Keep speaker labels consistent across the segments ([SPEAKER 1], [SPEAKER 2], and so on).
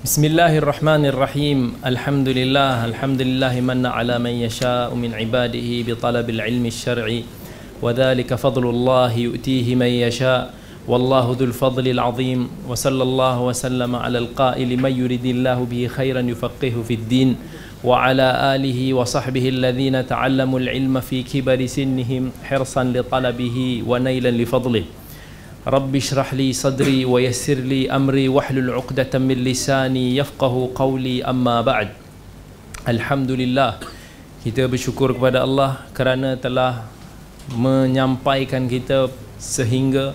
[SPEAKER 1] بسم الله الرحمن الرحيم. الحمد لله الحمد لله من على من يشاء من عباده بطلب العلم الشرعي. وذلك فضل الله يؤتيه من يشاء. والله ذو الفضل العظيم. وصلى الله وسلم على القائل من يريد الله به خيرا يفقهه في الدين. وعلى آله وصحبه الذين تعلموا العلم في كبر سنهم حرصا لطلبه ونيلا لفضله. رب اشرح لي صدري ويسر لي أمري واحلل عقدة من لساني يفقه قولي أما بعد الحمد لله kita bersyukur kepada Allah kerana telah menyampaikan kita sehingga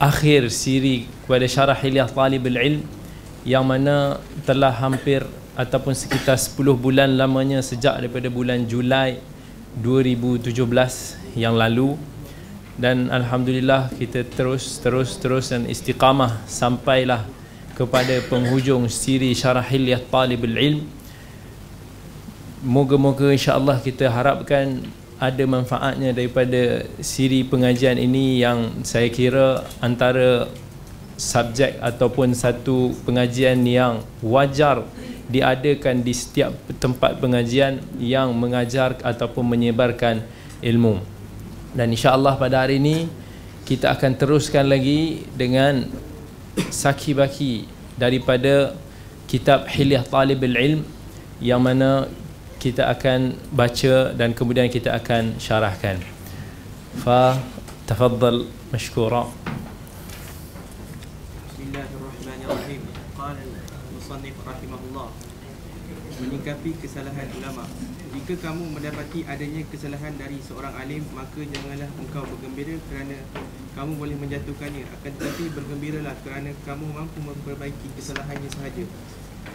[SPEAKER 1] akhir siri kepada syarah hilyah talibul ilm yang mana telah hampir ataupun sekitar 10 bulan lamanya sejak daripada bulan Julai 2017 yang lalu dan alhamdulillah kita terus terus terus dan istiqamah sampailah kepada penghujung siri syarah hilyah talibul ilm moga-moga insya-Allah kita harapkan ada manfaatnya daripada siri pengajian ini yang saya kira antara subjek ataupun satu pengajian yang wajar diadakan di setiap tempat pengajian yang mengajar ataupun menyebarkan ilmu. Dan insya-Allah pada hari ini kita akan teruskan lagi dengan saki baki daripada kitab Hilyah Talibul Ilm yang mana kita akan baca dan kemudian kita akan syarahkan. Fa tafaddal mashkura.
[SPEAKER 2] Bismillahirrahmanirrahim. Qala al-musannif rahimahullah. Menyikapi kesalahan. Jika kamu mendapati adanya kesalahan dari seorang alim, maka janganlah engkau bergembira kerana kamu boleh menjatuhkannya. Akan tetapi bergembiralah kerana kamu mampu memperbaiki kesalahannya sahaja.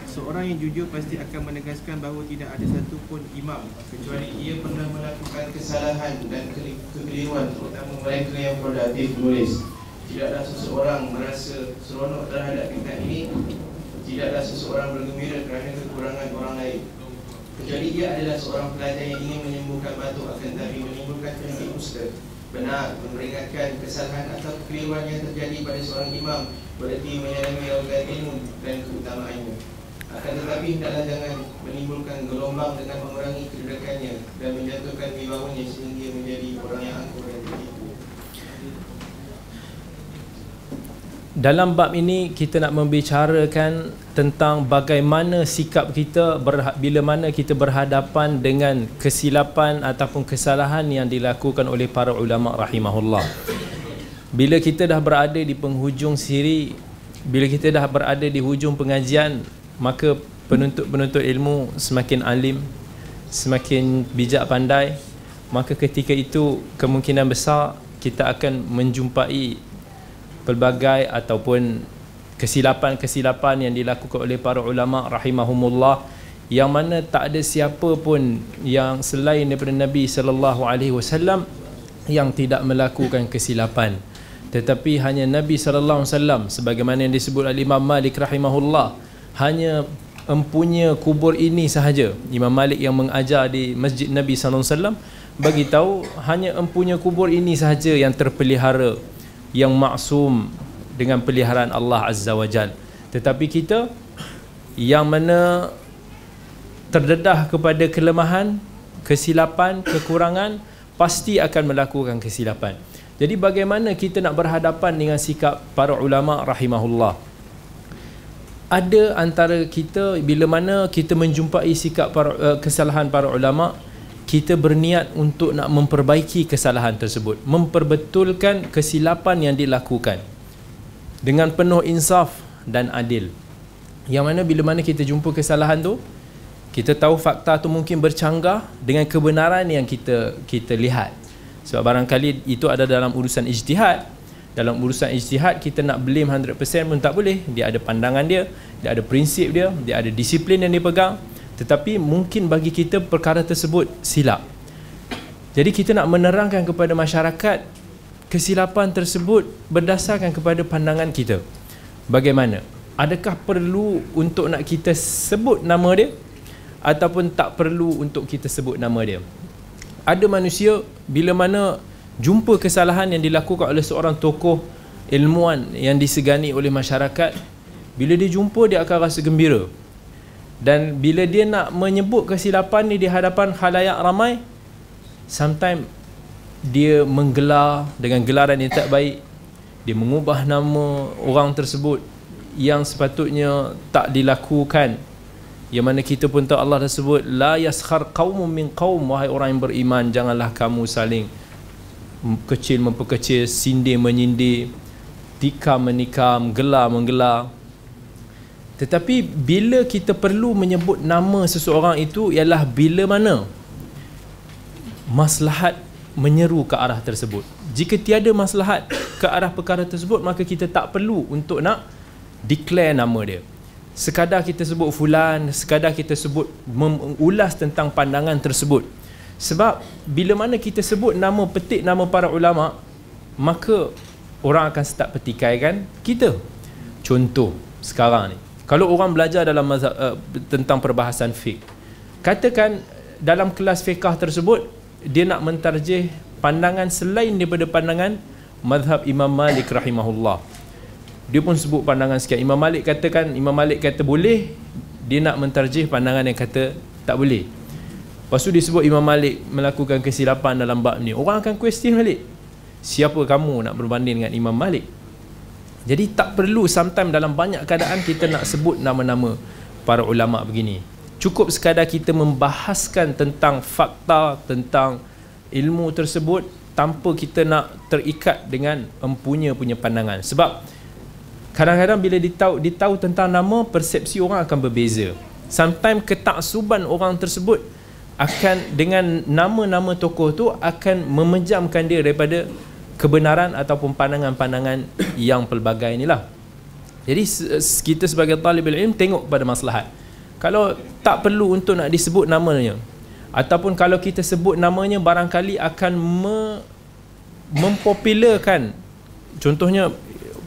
[SPEAKER 2] Seorang yang jujur pasti akan menegaskan bahawa tidak ada satu pun imam kecuali ia pernah melakukan kesalahan dan kekeliruan terutama mereka yang produktif menulis. Tidaklah seseorang merasa seronok terhadap tingkat ini Tidaklah seseorang bergembira kerana kekurangan orang lain Kecuali ia adalah seorang pelajar yang ingin menyembuhkan batuk akan tapi menimbulkan penyakit kusta Benar, memperingatkan kesalahan atau kekeliruan yang terjadi pada seorang imam Berarti menyelami lautan ilmu dan keutamaannya. Akan tetapi hendaklah jangan menimbulkan gelombang dengan mengurangi kedudukannya dan menjatuhkan wibawanya sehingga menjadi orang yang angkuh dan
[SPEAKER 1] Dalam bab ini kita nak membicarakan tentang bagaimana sikap kita bila mana kita berhadapan dengan kesilapan ataupun kesalahan yang dilakukan oleh para ulama rahimahullah. Bila kita dah berada di penghujung siri, bila kita dah berada di hujung pengajian, maka penuntut-penuntut ilmu semakin alim, semakin bijak pandai, maka ketika itu kemungkinan besar kita akan menjumpai pelbagai ataupun kesilapan-kesilapan yang dilakukan oleh para ulama rahimahumullah yang mana tak ada siapa pun yang selain daripada Nabi sallallahu alaihi wasallam yang tidak melakukan kesilapan. Tetapi hanya Nabi sallallahu alaihi wasallam sebagaimana yang disebut oleh Imam Malik rahimahullah hanya empunya kubur ini sahaja. Imam Malik yang mengajar di Masjid Nabi sallallahu alaihi wasallam bagi tahu hanya empunya kubur ini sahaja yang terpelihara yang maksum dengan peliharaan Allah Azza wa Jal. Tetapi kita yang mana terdedah kepada kelemahan, kesilapan, kekurangan pasti akan melakukan kesilapan. Jadi bagaimana kita nak berhadapan dengan sikap para ulama rahimahullah? Ada antara kita bila mana kita menjumpai sikap para, uh, kesalahan para ulama kita berniat untuk nak memperbaiki kesalahan tersebut. Memperbetulkan kesilapan yang dilakukan dengan penuh insaf dan adil. Yang mana bila mana kita jumpa kesalahan tu kita tahu fakta tu mungkin bercanggah dengan kebenaran yang kita kita lihat. Sebab barangkali itu ada dalam urusan ijtihad. Dalam urusan ijtihad kita nak blame 100% pun tak boleh. Dia ada pandangan dia dia ada prinsip dia dia ada disiplin yang dia pegang tetapi mungkin bagi kita perkara tersebut silap. Jadi kita nak menerangkan kepada masyarakat kesilapan tersebut berdasarkan kepada pandangan kita. Bagaimana? Adakah perlu untuk nak kita sebut nama dia? Ataupun tak perlu untuk kita sebut nama dia? Ada manusia bila mana jumpa kesalahan yang dilakukan oleh seorang tokoh ilmuwan yang disegani oleh masyarakat bila dia jumpa dia akan rasa gembira dan bila dia nak menyebut kesilapan ni di hadapan khalayak ramai sometimes dia menggelar dengan gelaran yang tak baik. Dia mengubah nama orang tersebut yang sepatutnya tak dilakukan. Yang mana kita pun tahu Allah dah sebut la yaskhar qaumun min qaum wahai orang yang beriman janganlah kamu saling kecil memperkecil sindir menyindir tikam menikam gelar menggelar tetapi bila kita perlu menyebut nama seseorang itu ialah bila mana maslahat menyeru ke arah tersebut. Jika tiada maslahat ke arah perkara tersebut, maka kita tak perlu untuk nak declare nama dia. Sekadar kita sebut fulan, sekadar kita sebut mengulas tentang pandangan tersebut. Sebab bila mana kita sebut nama petik nama para ulama, maka orang akan start petikaikan kita. Contoh sekarang ni. Kalau orang belajar dalam mazhab, uh, tentang perbahasan fiqh, katakan dalam kelas fiqh tersebut dia nak mentarjih pandangan selain daripada pandangan mazhab Imam Malik rahimahullah. Dia pun sebut pandangan sekian. Imam Malik katakan, Imam Malik kata boleh, dia nak mentarjih pandangan yang kata tak boleh. Lepas tu dia sebut Imam Malik melakukan kesilapan dalam bab ni. Orang akan question balik. Siapa kamu nak berbanding dengan Imam Malik? Jadi tak perlu sometimes dalam banyak keadaan kita nak sebut nama-nama para ulama begini. Cukup sekadar kita membahaskan tentang fakta tentang ilmu tersebut tanpa kita nak terikat dengan empunya punya pandangan. Sebab kadang-kadang bila ditahu ditahu tentang nama persepsi orang akan berbeza. Sometimes ketaksuban orang tersebut akan dengan nama-nama tokoh tu akan memejamkan dia daripada kebenaran ataupun pandangan-pandangan yang pelbagai inilah. Jadi kita sebagai talib ilmu tengok pada maslahat. Kalau tak perlu untuk nak disebut namanya ataupun kalau kita sebut namanya barangkali akan me, mempopularkan contohnya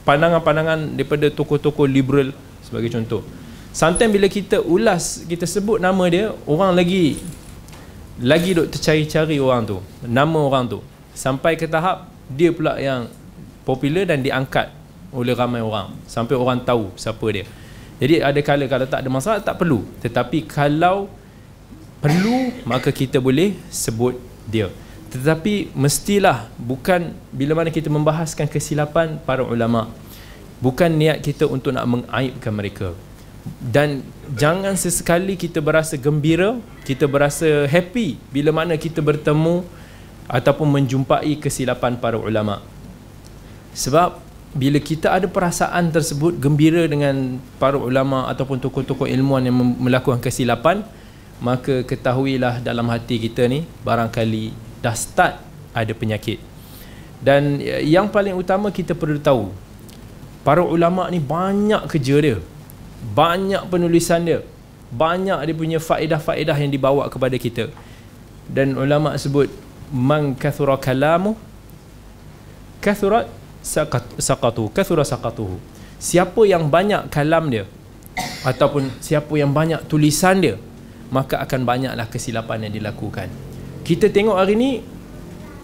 [SPEAKER 1] pandangan-pandangan daripada tokoh-tokoh liberal sebagai contoh. Sometimes bila kita ulas kita sebut nama dia orang lagi lagi duk tercari-cari orang tu nama orang tu. Sampai ke tahap dia pula yang popular dan diangkat oleh ramai orang sampai orang tahu siapa dia jadi ada kala kalau tak ada masalah tak perlu. Tetapi kalau perlu maka kita boleh sebut dia. Tetapi mestilah bukan bila mana kita membahaskan kesilapan para ulama. Bukan niat kita untuk nak mengaibkan mereka. Dan jangan sesekali kita berasa gembira, kita berasa happy bila mana kita bertemu ataupun menjumpai kesilapan para ulama. Sebab bila kita ada perasaan tersebut gembira dengan para ulama ataupun tokoh-tokoh ilmuwan yang melakukan kesilapan maka ketahuilah dalam hati kita ni barangkali dah start ada penyakit dan yang paling utama kita perlu tahu para ulama ni banyak kerja dia banyak penulisan dia banyak dia punya faedah-faedah yang dibawa kepada kita dan ulama sebut man kathura kalamu kathurat saqatu kathura saqatuhu. Siapa yang banyak kalam dia ataupun siapa yang banyak tulisan dia maka akan banyaklah kesilapan yang dilakukan. Kita tengok hari ni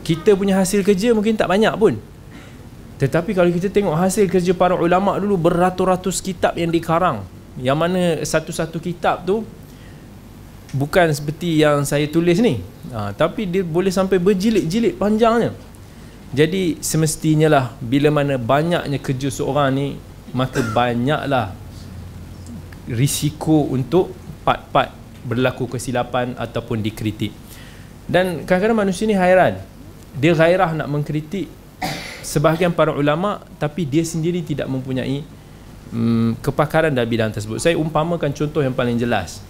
[SPEAKER 1] kita punya hasil kerja mungkin tak banyak pun. Tetapi kalau kita tengok hasil kerja para ulama dulu beratus-ratus kitab yang dikarang. Yang mana satu-satu kitab tu bukan seperti yang saya tulis ni ha, tapi dia boleh sampai berjilid-jilid panjangnya jadi semestinya lah bila mana banyaknya kerja seorang ni maka banyaklah risiko untuk part-part berlaku kesilapan ataupun dikritik. Dan kadang-kadang manusia ni hairan. Dia gairah nak mengkritik sebahagian para ulama tapi dia sendiri tidak mempunyai um, kepakaran dalam bidang tersebut. Saya umpamakan contoh yang paling jelas.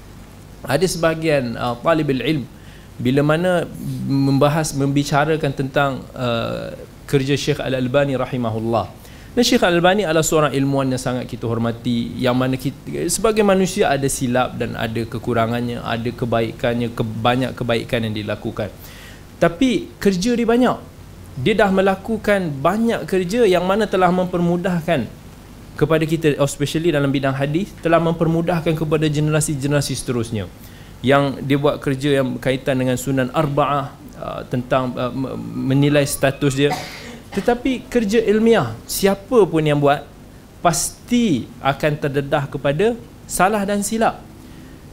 [SPEAKER 1] Ada sebahagian uh, talibul ilm bila mana membahas membicarakan tentang uh, kerja Syekh Al-Albani rahimahullah. Dan Syekh Al-Albani adalah seorang ilmuwan yang sangat kita hormati yang mana kita sebagai manusia ada silap dan ada kekurangannya, ada kebaikannya, ke, banyak kebaikan yang dilakukan. Tapi kerja dia banyak. Dia dah melakukan banyak kerja yang mana telah mempermudahkan kepada kita especially dalam bidang hadis telah mempermudahkan kepada generasi-generasi seterusnya. Yang dia buat kerja yang berkaitan dengan sunan arba'ah uh, tentang uh, menilai status dia. Tetapi kerja ilmiah siapa pun yang buat pasti akan terdedah kepada salah dan silap.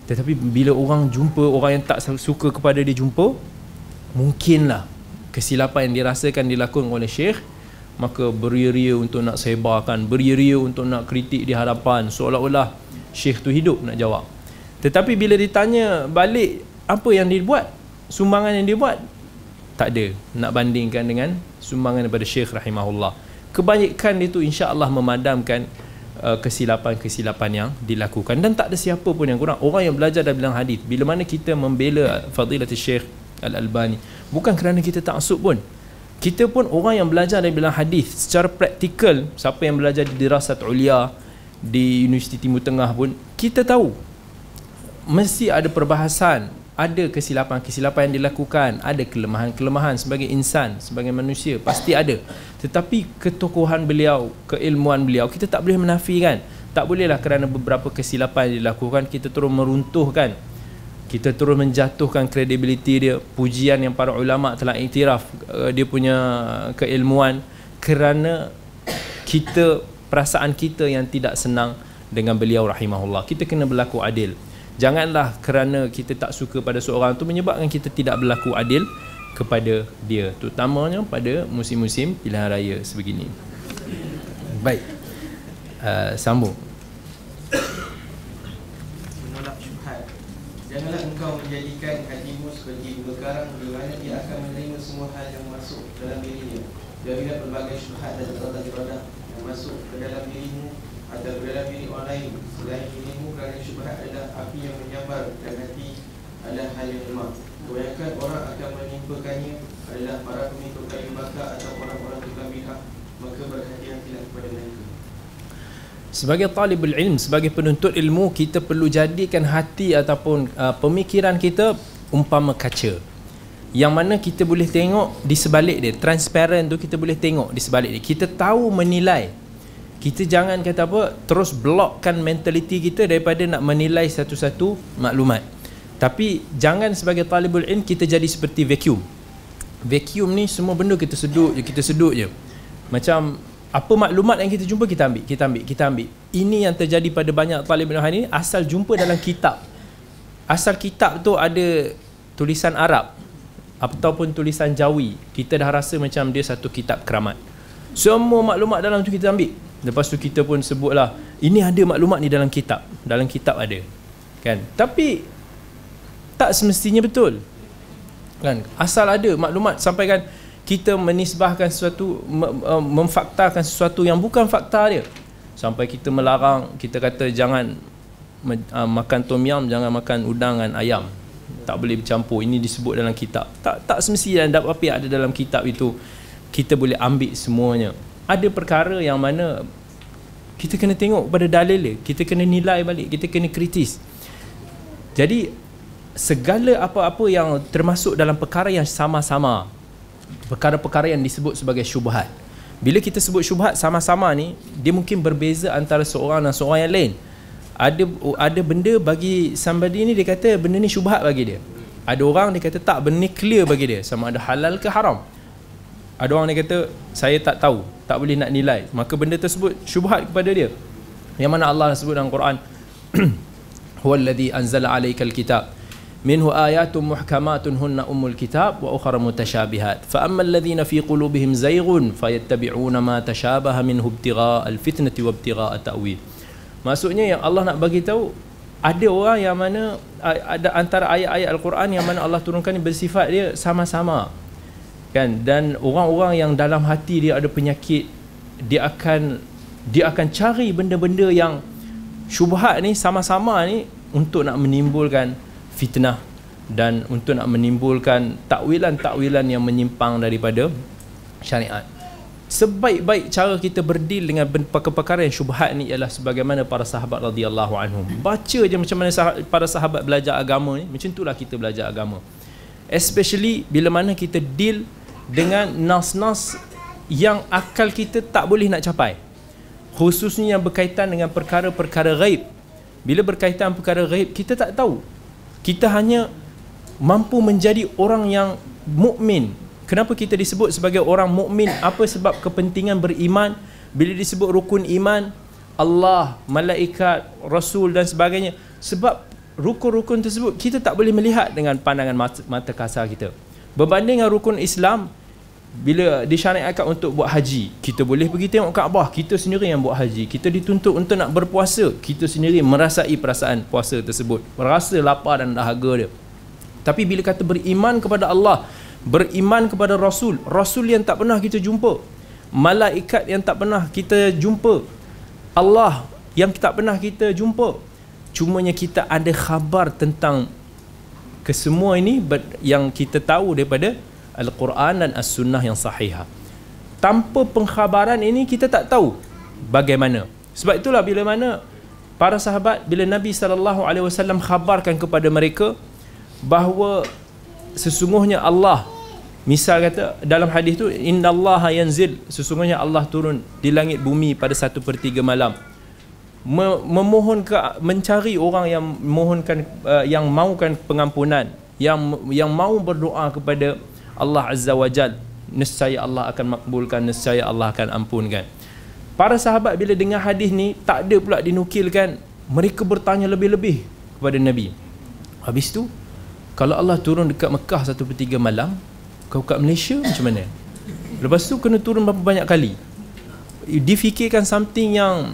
[SPEAKER 1] Tetapi bila orang jumpa orang yang tak suka kepada dia jumpa mungkinlah kesilapan yang dirasakan dilakukan oleh syekh maka beria-ria untuk nak sebarkan beria-ria untuk nak kritik di hadapan seolah-olah syekh tu hidup nak jawab. Tetapi bila ditanya balik apa yang dibuat? Sumbangan yang dibuat? Tak ada. Nak bandingkan dengan sumbangan daripada syekh rahimahullah. Kebanyakan itu insya-Allah memadamkan uh, kesilapan-kesilapan yang dilakukan. Dan tak ada siapa pun yang kurang. Orang yang belajar dalam hadis bila mana kita membela fadilatul syekh al-albani bukan kerana kita tak taksub pun kita pun orang yang belajar dari bilang hadis secara praktikal siapa yang belajar di dirasat ulia di Universiti Timur Tengah pun kita tahu. Mesti ada perbahasan ada kesilapan-kesilapan yang dilakukan ada kelemahan-kelemahan sebagai insan sebagai manusia pasti ada. Tetapi ketokohan beliau keilmuan beliau kita tak boleh menafikan. Tak bolehlah kerana beberapa kesilapan yang dilakukan kita terus meruntuhkan kita terus menjatuhkan kredibiliti dia pujian yang para ulama telah iktiraf uh, dia punya keilmuan kerana kita perasaan kita yang tidak senang dengan beliau rahimahullah. Kita kena berlaku adil. Janganlah kerana kita tak suka pada seorang tu menyebabkan kita tidak berlaku adil kepada dia terutamanya pada musim-musim pilihan raya sebegini. Baik. Uh, sambung
[SPEAKER 3] Janganlah engkau menjadikan hatimu seperti bunga karang di mana dia akan menerima semua hal yang masuk dalam dirinya. Jauhilah pelbagai syubhat dan tata ibadah yang masuk ke dalam dirimu atau ke dalam diri orang lain selain dirimu kerana syubhat adalah api yang menyambar dan hati adalah hal yang lemah. Kebanyakan orang akan menimpakannya adalah para pemikul kayu bakar atau orang-orang tukang bid'ah. Maka berhati-hatilah kepada mereka.
[SPEAKER 1] Sebagai talibul ilm, sebagai penuntut ilmu, kita perlu jadikan hati ataupun uh, pemikiran kita umpama kaca. Yang mana kita boleh tengok di sebalik dia, transparent tu kita boleh tengok di sebalik dia. Kita tahu menilai. Kita jangan kata apa, terus blokkan mentaliti kita daripada nak menilai satu-satu maklumat. Tapi jangan sebagai talibul ilm kita jadi seperti vacuum. Vacuum ni semua benda kita sedut je, kita sedut je. Macam apa maklumat yang kita jumpa kita ambil kita ambil kita ambil. Ini yang terjadi pada banyak talib ilmu ini asal jumpa dalam kitab. Asal kitab tu ada tulisan Arab ataupun tulisan Jawi. Kita dah rasa macam dia satu kitab keramat. Semua maklumat dalam tu kita ambil. Lepas tu kita pun sebutlah ini ada maklumat ni dalam kitab. Dalam kitab ada. Kan? Tapi tak semestinya betul. Kan? Asal ada maklumat sampaikan kita menisbahkan sesuatu memfaktakan sesuatu yang bukan fakta dia. Sampai kita melarang kita kata jangan uh, makan tom yam jangan makan udang dan ayam. Tak boleh bercampur. Ini disebut dalam kitab. Tak tak semestinya dan apa ada dalam kitab itu. Kita boleh ambil semuanya. Ada perkara yang mana kita kena tengok pada dalil dia. Kita kena nilai balik. Kita kena kritis. Jadi segala apa-apa yang termasuk dalam perkara yang sama-sama perkara-perkara yang disebut sebagai syubhat. Bila kita sebut syubhat sama-sama ni, dia mungkin berbeza antara seorang dan seorang yang lain. Ada ada benda bagi somebody ni dia kata benda ni syubhat bagi dia. Ada orang dia kata tak benda ni clear bagi dia sama ada halal ke haram. Ada orang dia kata saya tak tahu, tak boleh nak nilai. Maka benda tersebut syubhat kepada dia. Yang mana Allah sebut dalam Quran Huwallazi anzala 'alaikal kitab منه آيات kitab wa أم الكتاب fa متشابهات فأما fi qulubihim zayghun fayattabi'una ma tashabaha minhu ibtigha' alfitnati wa ibtigha' ta'wil maksudnya yang Allah nak bagi tahu ada orang yang mana ada antara ayat-ayat Al-Quran yang mana Allah turunkan ni bersifat dia sama-sama. Kan? Dan orang-orang yang dalam hati dia ada penyakit dia akan dia akan cari benda-benda yang syubhat ni sama-sama ni untuk nak menimbulkan fitnah dan untuk nak menimbulkan takwilan-takwilan yang menyimpang daripada syariat. Sebaik-baik cara kita berdil dengan perkara-perkara yang syubhat ni ialah sebagaimana para sahabat radhiyallahu anhum. Baca je macam mana para sahabat belajar agama ni, macam itulah kita belajar agama. Especially bila mana kita deal dengan nas-nas yang akal kita tak boleh nak capai. Khususnya yang berkaitan dengan perkara-perkara gaib. Bila berkaitan perkara gaib, kita tak tahu kita hanya mampu menjadi orang yang mukmin. Kenapa kita disebut sebagai orang mukmin? Apa sebab kepentingan beriman? Bila disebut rukun iman, Allah, malaikat, rasul dan sebagainya. Sebab rukun-rukun tersebut kita tak boleh melihat dengan pandangan mata, kasar kita. Berbanding dengan rukun Islam, bila disyariatkan untuk buat haji, kita boleh pergi tengok Kaabah, kita sendiri yang buat haji. Kita dituntut untuk nak berpuasa, kita sendiri merasai perasaan puasa tersebut. Merasa lapar dan dahaga dia. Tapi bila kata beriman kepada Allah, beriman kepada Rasul, Rasul yang tak pernah kita jumpa, malaikat yang tak pernah kita jumpa, Allah yang tak pernah kita jumpa cumanya kita ada khabar tentang kesemua ini yang kita tahu daripada Al-Quran dan As-Sunnah yang sahihah. Tanpa pengkhabaran ini kita tak tahu bagaimana. Sebab itulah bila mana para sahabat bila Nabi SAW khabarkan kepada mereka bahawa sesungguhnya Allah Misal kata dalam hadis tu innallaha yanzil sesungguhnya Allah turun di langit bumi pada satu per tiga malam. Memohon ke mencari orang yang mohonkan uh, yang maukan pengampunan yang yang mau berdoa kepada Allah Azza wa Jal nescaya Allah akan makbulkan nescaya Allah akan ampunkan. Para sahabat bila dengar hadis ni tak ada pula dinukilkan mereka bertanya lebih-lebih kepada Nabi. Habis tu kalau Allah turun dekat Mekah satu per tiga malam kau kat Malaysia macam mana? Lepas tu kena turun berapa banyak kali? Difikirkan something yang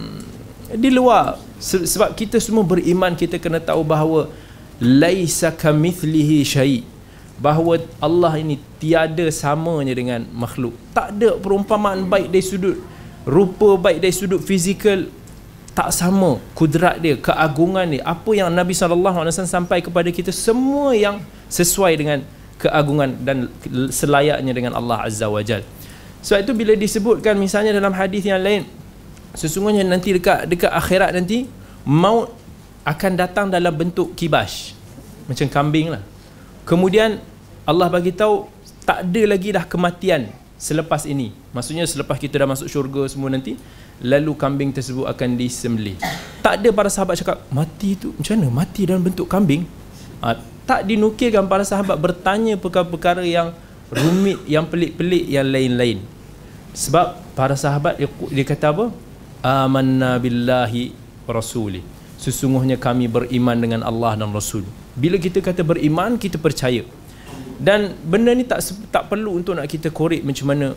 [SPEAKER 1] di luar. Sebab kita semua beriman kita kena tahu bahawa laisa kamithlihi syai bahawa Allah ini tiada samanya dengan makhluk tak ada perumpamaan baik dari sudut rupa baik dari sudut fizikal tak sama kudrat dia keagungan dia apa yang Nabi SAW sampai kepada kita semua yang sesuai dengan keagungan dan selayaknya dengan Allah Azza wa Jal. Sebab itu bila disebutkan misalnya dalam hadis yang lain sesungguhnya nanti dekat dekat akhirat nanti maut akan datang dalam bentuk kibas macam kambing lah. Kemudian Allah bagi tahu tak ada lagi dah kematian selepas ini. Maksudnya selepas kita dah masuk syurga semua nanti lalu kambing tersebut akan disembelih. Tak ada para sahabat cakap mati tu macam mana? Mati dalam bentuk kambing? Ha, tak dinukilkan para sahabat bertanya perkara-perkara yang rumit, yang pelik-pelik, yang lain-lain. Sebab para sahabat dia, dia kata apa? Amanna billahi rasuli. Sesungguhnya kami beriman dengan Allah dan Rasul. Bila kita kata beriman, kita percaya. Dan benda ni tak tak perlu untuk nak kita korek macam mana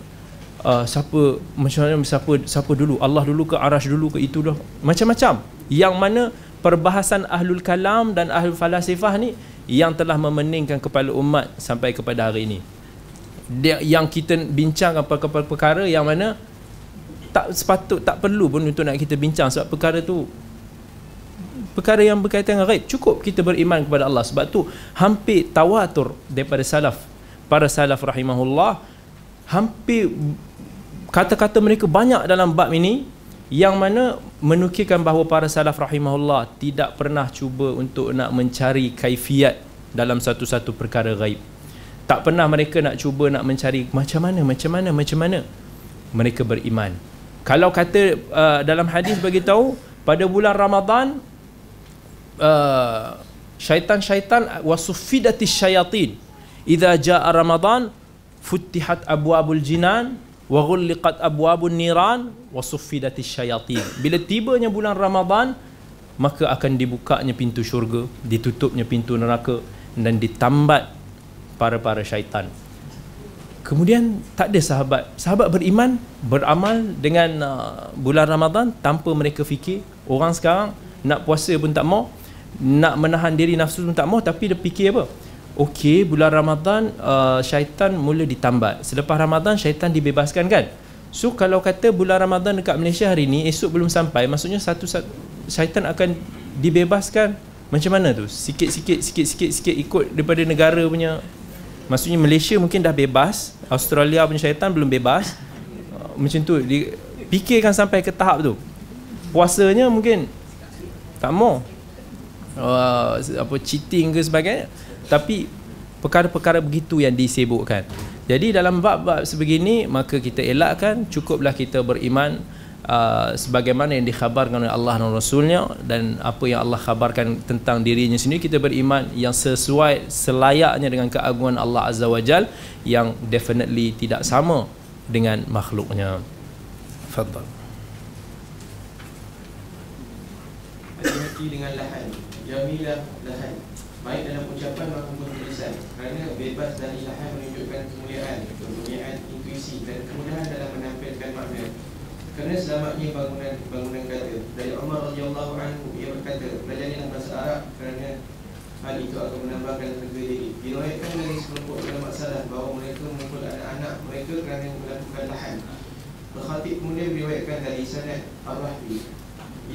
[SPEAKER 1] uh, siapa macam mana siapa siapa dulu. Allah dulu ke arash dulu ke itu dah macam-macam. Yang mana perbahasan ahlul kalam dan ahlul falasifah ni yang telah memeningkan kepala umat sampai kepada hari ini. Dia, yang kita bincang apa perkara yang mana tak sepatut tak perlu pun untuk nak kita bincang. Sebab perkara tu perkara yang berkaitan dengan ghaib. Cukup kita beriman kepada Allah. Sebab tu hampir tawatur daripada salaf para salaf rahimahullah hampir kata-kata mereka banyak dalam bab ini yang mana menukilkan bahawa para salaf rahimahullah tidak pernah cuba untuk nak mencari kaifiat dalam satu-satu perkara gaib tak pernah mereka nak cuba nak mencari macam mana macam mana macam mana. Mereka beriman. Kalau kata uh, dalam hadis bagi tahu pada bulan Ramadan uh, syaitan-syaitan wasufidatis syayatin idza jaa Ramadan futihat abwabul jinan wa ghulliqat abwabun niran wa suffidatis syayatin bila tibanya bulan Ramadan maka akan dibukanya pintu syurga ditutupnya pintu neraka dan ditambat para-para syaitan. Kemudian tak ada sahabat. Sahabat beriman beramal dengan uh, bulan Ramadan tanpa mereka fikir. Orang sekarang nak puasa pun tak mau nak menahan diri nafsu pun tak mau tapi dia fikir apa? Okey bulan Ramadan uh, syaitan mula ditambat. Selepas Ramadan syaitan dibebaskan kan? So kalau kata bulan Ramadan dekat Malaysia hari ni esok belum sampai maksudnya satu satu syaitan akan dibebaskan. Macam mana tu? Sikit-sikit sikit-sikit sikit ikut daripada negara punya maksudnya Malaysia mungkin dah bebas Australia punya syaitan belum bebas. Uh, macam tu di, fikirkan sampai ke tahap tu. Puasanya mungkin tak mau uh, apa cheating ke sebagainya. Tapi perkara-perkara begitu yang disebutkan jadi dalam bab-bab sebegini maka kita elakkan cukuplah kita beriman uh, sebagaimana yang dikhabarkan oleh Allah dan Rasulnya dan apa yang Allah khabarkan tentang dirinya sendiri. Kita beriman yang sesuai selayaknya dengan keagungan Allah Azza wa Jal yang definitely tidak sama dengan makhluknya. Fadal
[SPEAKER 2] mesti dengan lahan. Jamilah lahan. Baik dalam ucapan maupun tulisan. Kerana bebas dari lahan menunjukkan kemuliaan Kemuliaan intuisi dan kemudahan dalam menampilkan makna. Kerana selamatnya bangunan bangunan kata. Dari Umar radhiyallahu anhu ia berkata Pelajarilah bahasa Arab kerana hal itu akan menambahkan harga diri. Diriwayatkan dari sekelompok ulama salah bahawa mereka mengumpul anak-anak mereka kerana melakukan lahan. Al-Khatib kemudian meriwayatkan dari sanad Ar-Rahbi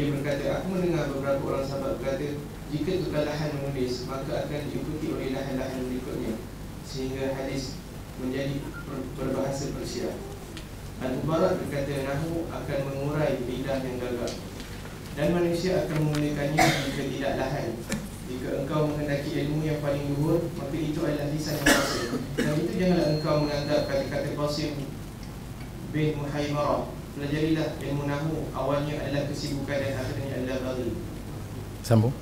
[SPEAKER 2] Ia berkata, aku mendengar beberapa orang sahabat berkata Jika tukar lahan menulis, maka akan diikuti oleh lahan-lahan berikutnya Sehingga hadis menjadi berbahasa Persia Al-Mubarak berkata, Nahu akan mengurai lidah yang gagap Dan manusia akan memulakannya jika tidak lahan. Jika engkau menghendaki ilmu yang paling luhur Maka itu adalah lisan yang pasir Dan itu janganlah engkau menganggap kata-kata pasir bin Muhaimarah Pelajarilah ilmu nahu. Awalnya adalah kesibukan dan akhirnya adalah bagi
[SPEAKER 1] Sambung.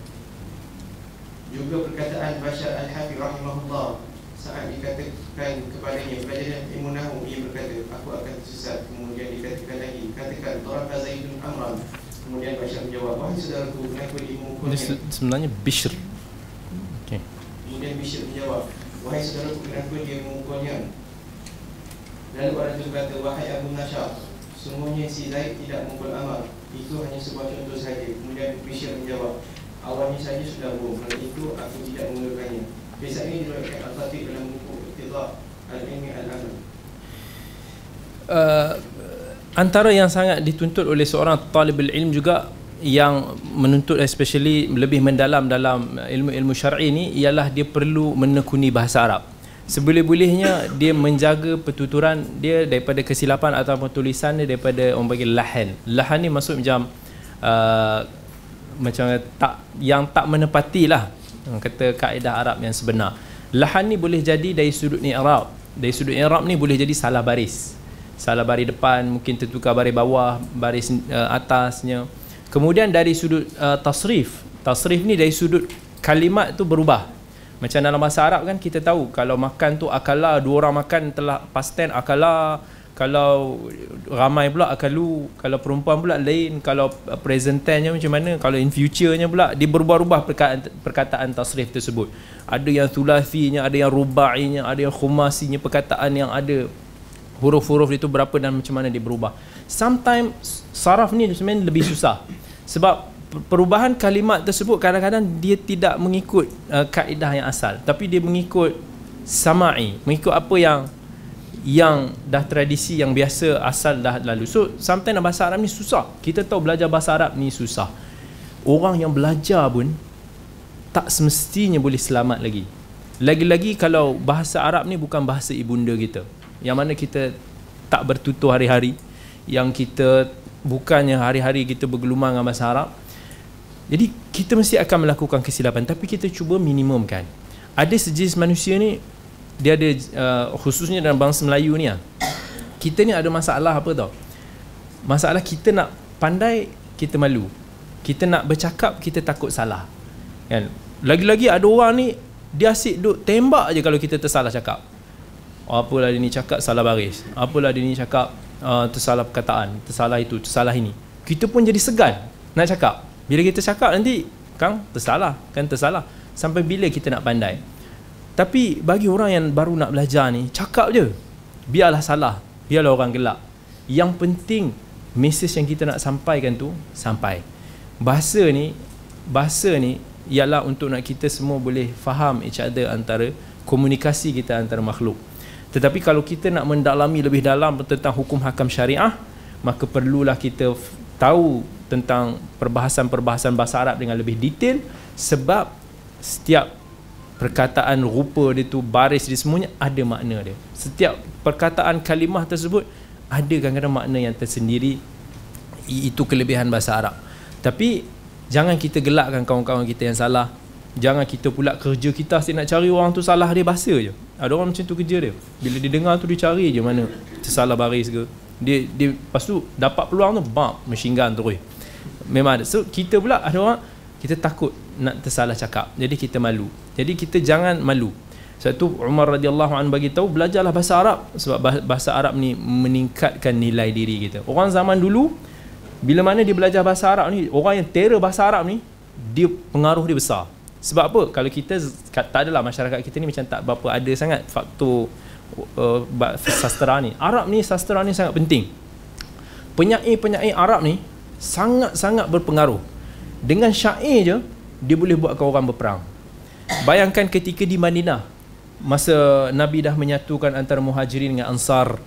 [SPEAKER 2] Juga perkataan Bashar Al-Hafi rahimahullah Saat dikatakan kepadanya Pelajarilah ilmu nahu Ia berkata Aku akan tersesat. Kemudian dikatakan lagi Katakan Toraka Zaidun Amran. Kemudian Bashar menjawab Wahai saudaraku Kenapa dimukulnya
[SPEAKER 1] Ini sebenarnya Bishr. Okay.
[SPEAKER 2] Kemudian Bishop menjawab Wahai saudaraku kenapa dia memukulnya Lalu orang itu berkata Wahai Abu Nashar Semuanya si Zaid tidak memukul Amar Itu hanya sebuah contoh saja. Kemudian Bishop menjawab Awalnya saja sudah bohong. Kerana itu aku tidak mengulakannya Kisah ini diriwayatkan Al-Fatih dalam buku Iqtidah Al-Ilmi Al-Amal.
[SPEAKER 1] Uh, Antara yang sangat dituntut oleh seorang talibul ilm juga yang menuntut especially lebih mendalam dalam ilmu-ilmu syar'i ni ialah dia perlu menekuni bahasa Arab seboleh-bolehnya dia menjaga pertuturan dia daripada kesilapan ataupun tulisan dia daripada orang panggil lahan. Lahan ni maksud macam uh, macam tak yang tak menepati lah kata kaedah Arab yang sebenar. Lahan ni boleh jadi dari sudut ni Arab dari sudut Arab ni boleh jadi salah baris. Salah baris depan mungkin tertukar baris bawah baris uh, atasnya. Kemudian dari sudut uh, tasrif, tasrif ni dari sudut kalimat tu berubah. Macam dalam bahasa Arab kan kita tahu kalau makan tu akala dua orang makan telah past tense akala kalau ramai pula akalu kalau perempuan pula lain kalau present tense macam mana kalau in future-nya pula dia berubah-ubah perkataan, perkataan tasrif tersebut. Ada yang sulasinya ada yang rubainya ada yang khumasinya perkataan yang ada huruf-huruf itu berapa dan macam mana dia berubah. Sometimes saraf ni sebenarnya lebih susah. Sebab perubahan kalimat tersebut kadang-kadang dia tidak mengikut uh, kaedah yang asal. Tapi dia mengikut sama'i mengikut apa yang yang dah tradisi yang biasa asal dah lalu. So sometimes bahasa Arab ni susah. Kita tahu belajar bahasa Arab ni susah. Orang yang belajar pun tak semestinya boleh selamat lagi. Lagi-lagi kalau bahasa Arab ni bukan bahasa ibunda kita. Yang mana kita tak bertutur hari-hari. Yang kita bukannya hari-hari kita bergelumang dengan bahasa Arab jadi kita mesti akan melakukan kesilapan tapi kita cuba minimumkan. Ada sejenis manusia ni dia ada uh, khususnya dalam bangsa Melayu ni lah. kita ni ada masalah apa tau? Masalah kita nak pandai kita malu. Kita nak bercakap kita takut salah. Kan? Lagi-lagi ada orang ni dia asyik duk tembak je kalau kita tersalah cakap. Apalah dia ni cakap salah baris. Apalah dia ni cakap uh, tersalah perkataan, tersalah itu, tersalah ini. Kita pun jadi segan nak cakap. Bila kita cakap nanti, Kang, tersalah, kan tersalah. Sampai bila kita nak pandai? Tapi bagi orang yang baru nak belajar ni, cakap je. Biarlah salah, biarlah orang gelak. Yang penting, mesej yang kita nak sampaikan tu, sampai. Bahasa ni, bahasa ni, ialah untuk nak kita semua boleh faham each other antara komunikasi kita antara makhluk. Tetapi kalau kita nak mendalami lebih dalam tentang hukum hakam syariah, maka perlulah kita tahu tentang perbahasan-perbahasan bahasa Arab dengan lebih detail sebab setiap perkataan rupa dia tu baris dia semuanya ada makna dia. Setiap perkataan kalimah tersebut ada kadang-kadang makna yang tersendiri itu kelebihan bahasa Arab. Tapi jangan kita gelakkan kawan-kawan kita yang salah Jangan kita pula kerja kita asyik nak cari orang tu salah dia bahasa je. Ada orang macam tu kerja dia. Bila dia dengar tu dia cari je mana tersalah baris ke. Dia dia lepas tu dapat peluang tu bam machine gun terus. Memang ada. So kita pula ada orang kita takut nak tersalah cakap. Jadi kita malu. Jadi kita jangan malu. Sebab tu Umar radhiyallahu anhu bagi tahu belajarlah bahasa Arab sebab bahasa Arab ni meningkatkan nilai diri kita. Orang zaman dulu bila mana dia belajar bahasa Arab ni, orang yang terror bahasa Arab ni dia pengaruh dia besar sebab apa kalau kita tak adalah masyarakat kita ni macam tak berapa ada sangat faktor uh, sastra ni Arab ni sastra ni sangat penting. Penyair-penyair Arab ni sangat-sangat berpengaruh. Dengan syair je dia boleh buatkan orang berperang. Bayangkan ketika di Madinah masa Nabi dah menyatukan antara muhajirin dengan ansar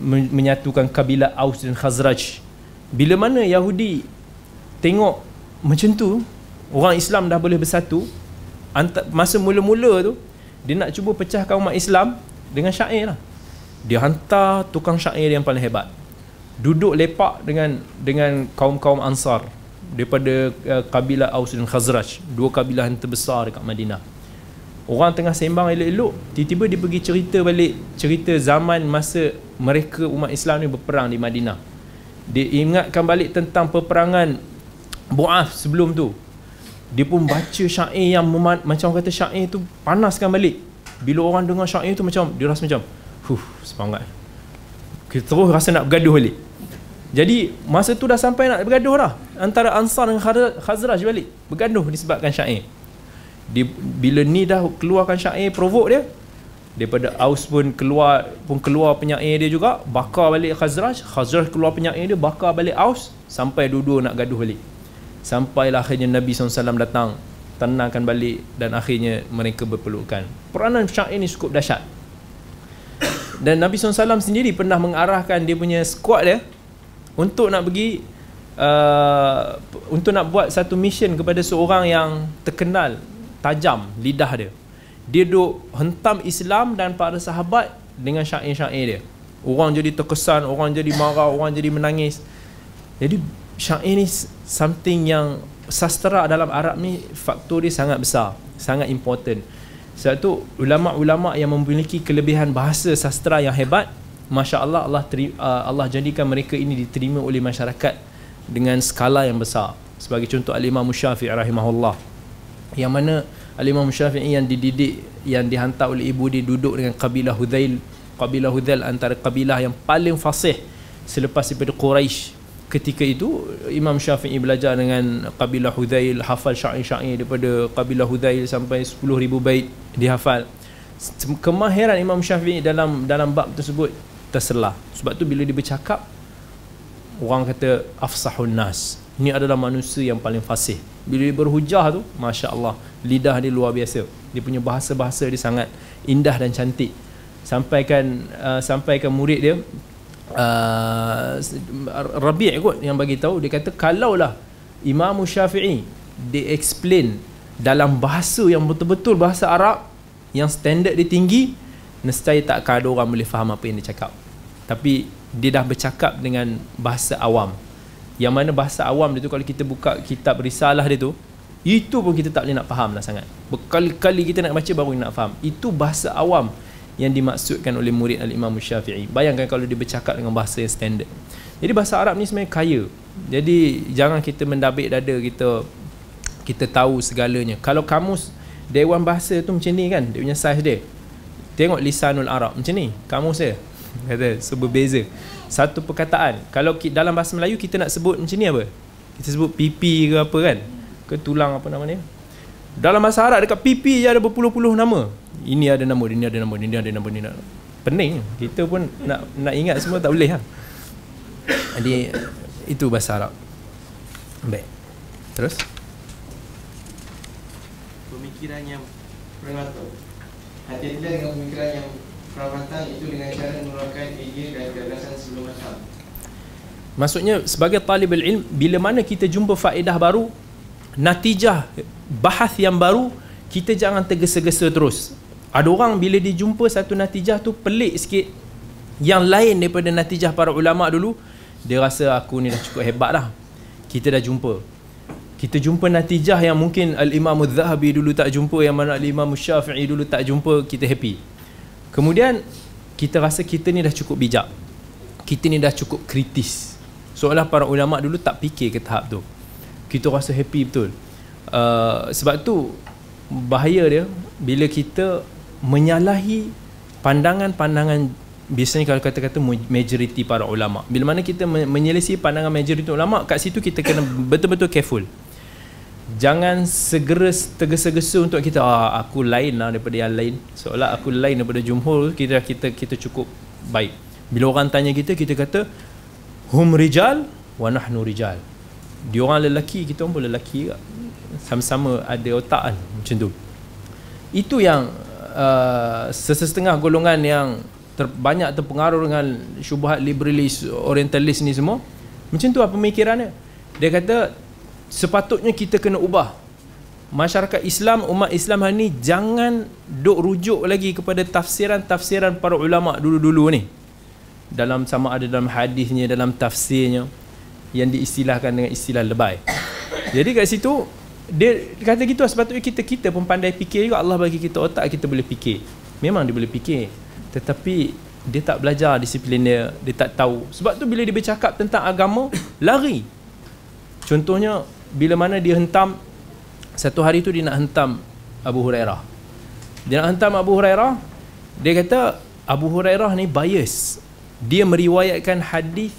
[SPEAKER 1] menyatukan kabilah Aus dan Khazraj bila mana Yahudi tengok macam tu orang Islam dah boleh bersatu masa mula-mula tu dia nak cuba pecahkan umat Islam dengan syair lah. Dia hantar tukang syair yang paling hebat. Duduk lepak dengan dengan kaum-kaum ansar daripada uh, kabilah Aus dan Khazraj. Dua kabilah yang terbesar dekat Madinah. Orang tengah sembang elok-elok tiba-tiba dia pergi cerita balik. Cerita zaman masa mereka umat Islam ni berperang di Madinah. Dia ingatkan balik tentang peperangan Bu'af sebelum tu dia pun baca syair yang memat, macam kata syair tu panaskan balik. Bila orang dengar syair tu macam dia rasa macam huh semangat. Kita terus rasa nak bergaduh balik. Jadi masa tu dah sampai nak bergaduh dah. Antara Ansar dan Khazraj balik. Bergaduh disebabkan syair. Dia, bila ni dah keluarkan syair provok dia daripada Aus pun keluar pun keluar penyair dia juga bakar balik Khazraj. Khazraj keluar penyair dia bakar balik Aus sampai dua-dua nak gaduh balik sampailah akhirnya Nabi SAW datang tenangkan balik dan akhirnya mereka berpelukan peranan syair ini cukup dahsyat dan Nabi SAW sendiri pernah mengarahkan dia punya squad dia untuk nak pergi uh, untuk nak buat satu mission kepada seorang yang terkenal tajam lidah dia dia duk hentam Islam dan para sahabat dengan syair-syair dia. Orang jadi terkesan, orang jadi marah, orang jadi menangis. Jadi syair ni something yang sastra dalam Arab ni faktor dia sangat besar, sangat important. Sebab tu ulama-ulama yang memiliki kelebihan bahasa sastra yang hebat, masya-Allah Allah uh, Allah jadikan mereka ini diterima oleh masyarakat dengan skala yang besar. Sebagai contoh Al-Imam Syafi'i rahimahullah. Yang mana Al-Imam Syafi'i yang dididik yang dihantar oleh ibu dia duduk dengan kabilah Hudzail kabilah Hudzail antara kabilah yang paling fasih selepas daripada Quraisy ketika itu Imam Syafi'i belajar dengan kabilah Hudzail hafal syair-syair daripada kabilah Hudzail sampai 10,000 bait dihafal. Kemahiran Imam Syafi'i dalam dalam bab tersebut terselah. Sebab tu bila dia bercakap orang kata afsahun nas. Ini adalah manusia yang paling fasih. Bila dia berhujah tu Masya Allah lidah dia luar biasa. Dia punya bahasa-bahasa dia sangat indah dan cantik. Sampaikan uh, sampaikan murid dia uh, Rabi' kot yang bagi tahu dia kata kalaulah Imam Syafi'i dia explain dalam bahasa yang betul-betul bahasa Arab yang standard dia tinggi nescaya tak ada orang boleh faham apa yang dia cakap. Tapi dia dah bercakap dengan bahasa awam. Yang mana bahasa awam dia tu kalau kita buka kitab risalah dia tu itu pun kita tak boleh nak faham lah sangat. Berkali-kali kita nak baca baru nak faham. Itu bahasa awam yang dimaksudkan oleh murid al-Imam Syafi'i. Bayangkan kalau dia bercakap dengan bahasa yang standard. Jadi bahasa Arab ni sebenarnya kaya. Jadi jangan kita mendabik dada kita kita tahu segalanya. Kalau kamus Dewan Bahasa tu macam ni kan dia punya size dia. Tengok lisanul Arab macam ni kamus dia kata so berbeza. Satu perkataan. Kalau dalam bahasa Melayu kita nak sebut macam ni apa? Kita sebut pipi ke apa kan? Ke tulang apa nama ni dalam bahasa Arab dekat pipi je ada berpuluh-puluh nama. Ini ada nama ini ada nama ini ada nama ini ada pening. Kita pun nak nak ingat semua tak boleh lah. Jadi itu bahasa Arab. Baik. Terus?
[SPEAKER 3] Pemikiran yang prematur hati-hati dengan pemikiran yang perawatan itu dengan cara mengeluarkan ide dan gagasan sebelum matang.
[SPEAKER 1] Maksudnya sebagai talib ilm bila mana kita jumpa faedah baru natijah bahas yang baru kita jangan tergesa-gesa terus. Ada orang bila dia jumpa satu natijah tu pelik sikit yang lain daripada natijah para ulama dulu dia rasa aku ni dah cukup hebat dah. Kita dah jumpa. Kita jumpa natijah yang mungkin Al-Imam Al-Zahabi dulu tak jumpa Yang mana Al-Imam Syafi'i dulu tak jumpa Kita happy Kemudian kita rasa kita ni dah cukup bijak. Kita ni dah cukup kritis. Seolah para ulama dulu tak fikir ke tahap tu. Kita rasa happy betul. Uh, sebab tu bahaya dia bila kita menyalahi pandangan-pandangan biasanya kalau kata-kata majoriti para ulama. Bila mana kita menyelesaikan pandangan majoriti ulama, kat situ kita kena betul-betul careful. jangan segera tergesa-gesa untuk kita ah, aku lain lah daripada yang lain seolah aku lain daripada jumhur kita kita kita cukup baik bila orang tanya kita kita kata hum rijal wa nahnu rijal dia orang lelaki kita pun lelaki juga. Sama-sama ada otak kan macam tu. Itu yang uh, sesetengah golongan yang terbanyak terpengaruh dengan syubhat liberalis orientalis ni semua. Macam tu apa pemikirannya. Dia kata sepatutnya kita kena ubah. Masyarakat Islam umat Islam hari ni jangan duk rujuk lagi kepada tafsiran-tafsiran para ulama dulu-dulu ni. Dalam sama ada dalam hadisnya dalam tafsirnya yang diistilahkan dengan istilah lebay. Jadi kat situ dia kata gitu sepatutnya kita kita pun pandai fikir juga. Allah bagi kita otak kita boleh fikir. Memang dia boleh fikir. Tetapi dia tak belajar disiplin dia dia tak tahu. Sebab tu bila dia bercakap tentang agama lari. Contohnya bila mana dia hentam satu hari tu dia nak hentam Abu Hurairah. Dia nak hentam Abu Hurairah dia kata Abu Hurairah ni bias. Dia meriwayatkan hadis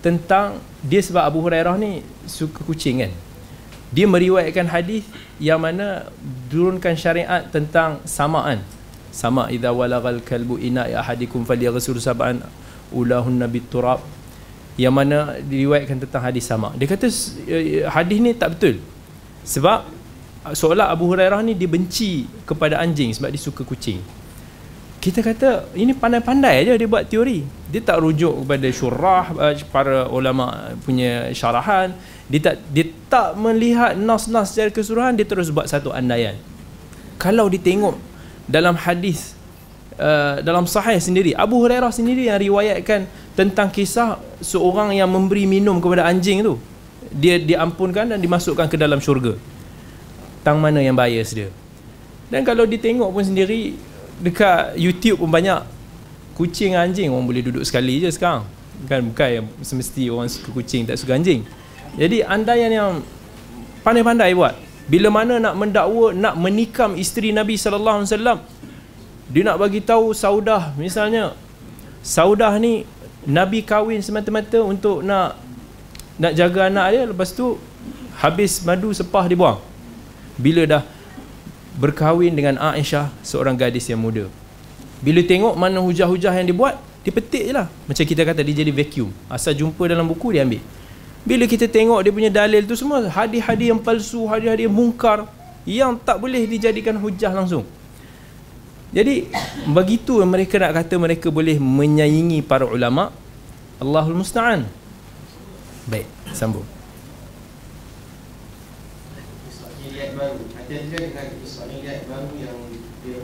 [SPEAKER 1] tentang dia sebab Abu Hurairah ni suka kucing kan dia meriwayatkan hadis yang mana turunkan syariat tentang samaan sama idza walagal kalbu ina ahadikum falyaghsur sab'an ulahunna biturab yang mana diriwayatkan tentang hadis sama. Dia kata eh, hadis ni tak betul. Sebab seolah Abu Hurairah ni dibenci kepada anjing sebab dia suka kucing. Kita kata ini pandai-pandai aja dia buat teori. Dia tak rujuk kepada syurah eh, para ulama punya syarahan. Dia tak dia tak melihat nas-nas secara keseluruhan dia terus buat satu andaian. Kalau ditengok dalam hadis uh, dalam sahih sendiri Abu Hurairah sendiri yang riwayatkan tentang kisah seorang yang memberi minum kepada anjing tu dia diampunkan dan dimasukkan ke dalam syurga tang mana yang bias dia dan kalau ditengok pun sendiri dekat YouTube pun banyak. Kucing anjing orang boleh duduk sekali je sekarang. Kan bukan semesti orang suka kucing tak suka anjing. Jadi andaian yang pandai-pandai buat. Bila mana nak mendakwa nak menikam isteri Nabi sallallahu alaihi wasallam dia nak bagi tahu Saudah. Misalnya Saudah ni Nabi kahwin semata-mata untuk nak nak jaga anak dia. Lepas tu habis madu sepah dibuang bila dah berkahwin dengan Aisyah seorang gadis yang muda bila tengok mana hujah-hujah yang dia petik je lah macam kita kata dia jadi vacuum asal jumpa dalam buku dia ambil bila kita tengok dia punya dalil tu semua hadis-hadis yang palsu, hadis-hadis yang mungkar yang tak boleh dijadikan hujah langsung. Jadi begitu mereka nak kata mereka boleh menyaingi para ulama. Allahul musta'an. Baik, sambung.
[SPEAKER 2] Hati-hati dengan Israeliat baru yang dia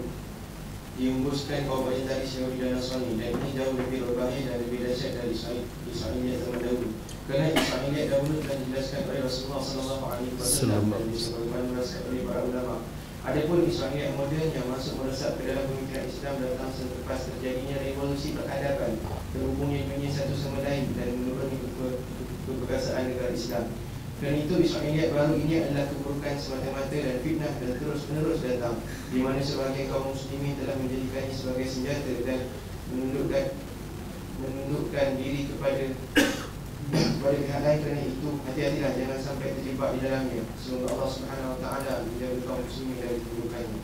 [SPEAKER 2] diumbuskan bahawa banyak dari Yahudi dan Nasrani dan ini jauh lebih berbahaya dan lebih dahsyat dari Israeliat zaman dahulu. Kerana Israeliat dahulu telah dijelaskan oleh Rasulullah sallallahu alaihi wasallam dan disebutkan oleh para ulama. Adapun Israeliat moden yang masuk meresap ke dalam pemikiran Islam datang selepas terjadinya revolusi peradaban terhubungnya dunia satu sama lain dan menuruni keperkasaan negara Islam. Kerana itu Israeliat baru ini adalah keburukan semata-mata dan fitnah dan terus-menerus datang di mana sebagian kaum muslimin telah menjadikannya sebagai senjata dan menundukkan menundukkan diri kepada kepada pihak lain. Kerana itu hati-hatilah jangan sampai terjebak di dalamnya. Semoga Allah Subhanahu Wa Taala menjaga kaum muslimin dari keburukannya.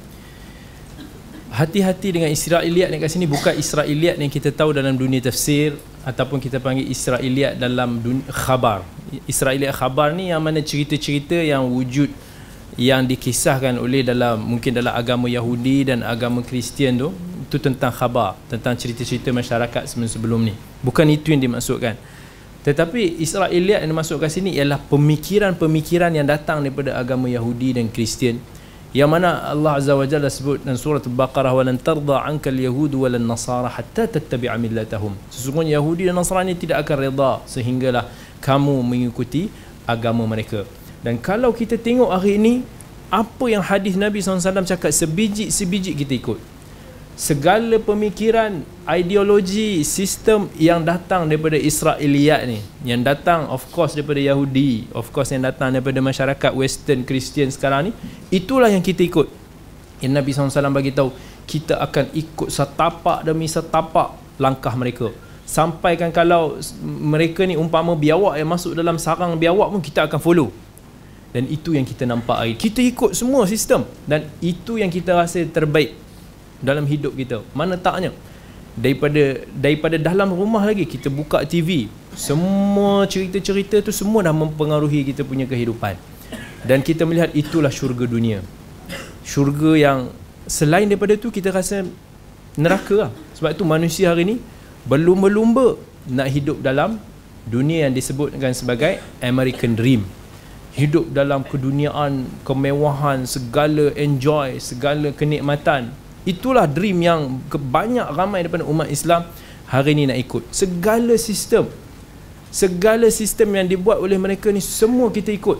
[SPEAKER 1] Hati-hati dengan Israeliat yang kat sini. Bukan Israeliat yang kita tahu dalam dunia tafsir ataupun kita panggil Israeliat dalam dunia khabar. Israeliat khabar ni yang mana cerita-cerita yang wujud yang dikisahkan oleh dalam mungkin dalam agama Yahudi dan agama Kristian tu itu tentang khabar, tentang cerita-cerita masyarakat sebelum-sebelum ni. Bukan itu yang dimaksudkan. Tetapi Israeliat yang dimasukkan sini ialah pemikiran-pemikiran yang datang daripada agama Yahudi dan Kristian yang mana Allah Azza wa Jalla sebut dalam surah Al-Baqarah walan tarda anka al-yahud walan nasara hatta tattabi'a millatahum. Sesungguhnya Yahudi dan Nasrani tidak akan redha sehinggalah kamu mengikuti agama mereka. Dan kalau kita tengok hari ini apa yang hadis Nabi SAW cakap sebiji-sebiji kita ikut segala pemikiran, ideologi, sistem yang datang daripada Israeliat ni, yang datang of course daripada Yahudi, of course yang datang daripada masyarakat Western Christian sekarang ni, itulah yang kita ikut. Yang Nabi SAW bagi tahu kita akan ikut setapak demi setapak langkah mereka. Sampaikan kalau mereka ni umpama biawak yang masuk dalam sarang biawak pun kita akan follow. dan itu yang kita nampak hari kita ikut semua sistem dan itu yang kita rasa terbaik dalam hidup kita. Mana taknya? Daripada daripada dalam rumah lagi kita buka TV semua cerita-cerita tu semua dah mempengaruhi kita punya kehidupan. Dan kita melihat itulah syurga dunia. Syurga yang selain daripada tu kita rasa neraka lah. Sebab tu manusia hari ni berlumba-lumba nak hidup dalam dunia yang disebutkan sebagai American Dream. Hidup dalam keduniaan kemewahan segala enjoy segala kenikmatan itulah dream yang banyak ramai daripada umat Islam hari ini nak ikut. Segala sistem segala sistem yang dibuat oleh mereka ni semua kita ikut.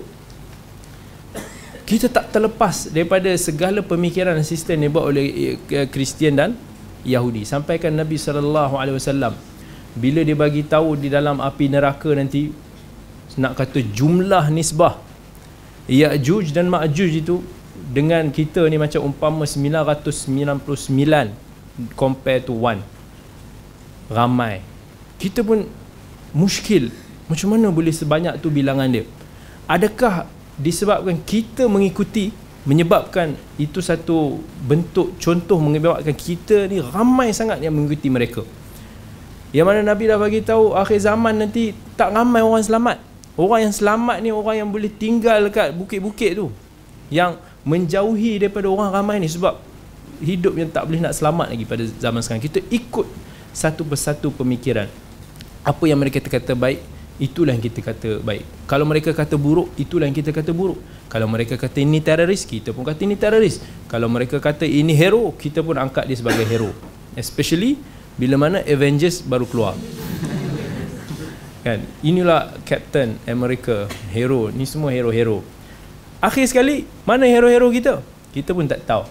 [SPEAKER 1] Kita tak terlepas daripada segala pemikiran dan sistem yang dibuat oleh eh, Kristian dan Yahudi. Sampaikan Nabi sallallahu alaihi wasallam bila dia bagi tahu di dalam api neraka nanti nak kata jumlah nisbah Ya'juj dan Ma'juj itu dengan kita ni macam umpama 999 compare to 1 ramai. Kita pun muskil. Macam mana boleh sebanyak tu bilangan dia? Adakah disebabkan kita mengikuti menyebabkan itu satu bentuk contoh menyebabkan kita ni ramai sangat yang mengikuti mereka? Yang mana Nabi dah bagi tahu akhir zaman nanti tak ramai orang selamat. Orang yang selamat ni orang yang boleh tinggal dekat bukit-bukit tu. Yang menjauhi daripada orang ramai ni sebab hidup yang tak boleh nak selamat lagi pada zaman sekarang. Kita ikut satu persatu pemikiran. Apa yang mereka kata baik itulah yang kita kata baik. Kalau mereka kata buruk itulah yang kita kata buruk. Kalau mereka kata ini teroris kita pun kata ini teroris. Kalau mereka kata ini hero kita pun angkat dia sebagai hero. Especially bila mana Avengers baru keluar. Kan? Inilah Captain America hero. Ni semua hero-hero akhir sekali mana hero-hero kita? Kita pun tak tahu.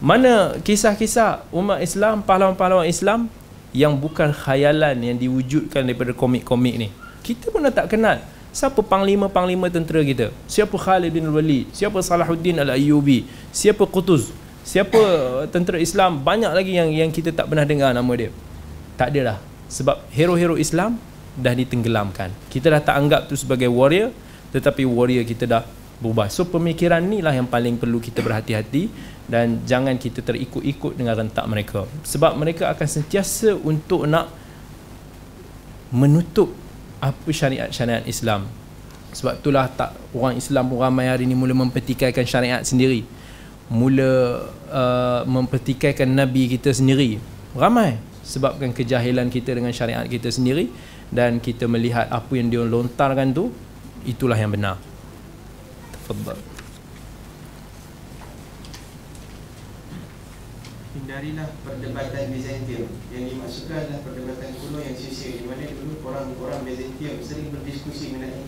[SPEAKER 1] Mana kisah-kisah umat Islam pahlawan-pahlawan Islam yang bukan khayalan yang diwujudkan daripada komik-komik ni? Kita pun dah tak kenal. Siapa panglima-panglima tentera kita? Siapa Khalid bin Walid? Siapa Salahuddin Al-Ayyubi? Siapa Qutuz siapa tentera Islam? Banyak lagi yang yang kita tak pernah dengar nama dia. Tak ada dah sebab hero-hero Islam dah ditenggelamkan. Kita dah tak anggap tu sebagai warrior tetapi warrior kita dah berubah. So pemikiran ni lah yang paling perlu kita berhati-hati dan jangan kita terikut-ikut dengan rentak mereka. Sebab mereka akan sentiasa untuk nak menutup apa syariat-syariat Islam. Sebab itulah tak orang Islam pun ramai hari ni mula mempertikaikan syariat sendiri. Mula uh, mempertikaikan Nabi kita sendiri. Ramai. Sebabkan kejahilan kita dengan syariat kita sendiri dan kita melihat apa yang dia lontarkan tu itulah yang benar tafadhal
[SPEAKER 2] hindarilah perdebatan Byzantium. Yang dimaksudkan adalah perdebatan kuno yang sia-sia di mana dulu orang-orang Byzantium sering berdiskusi mengenai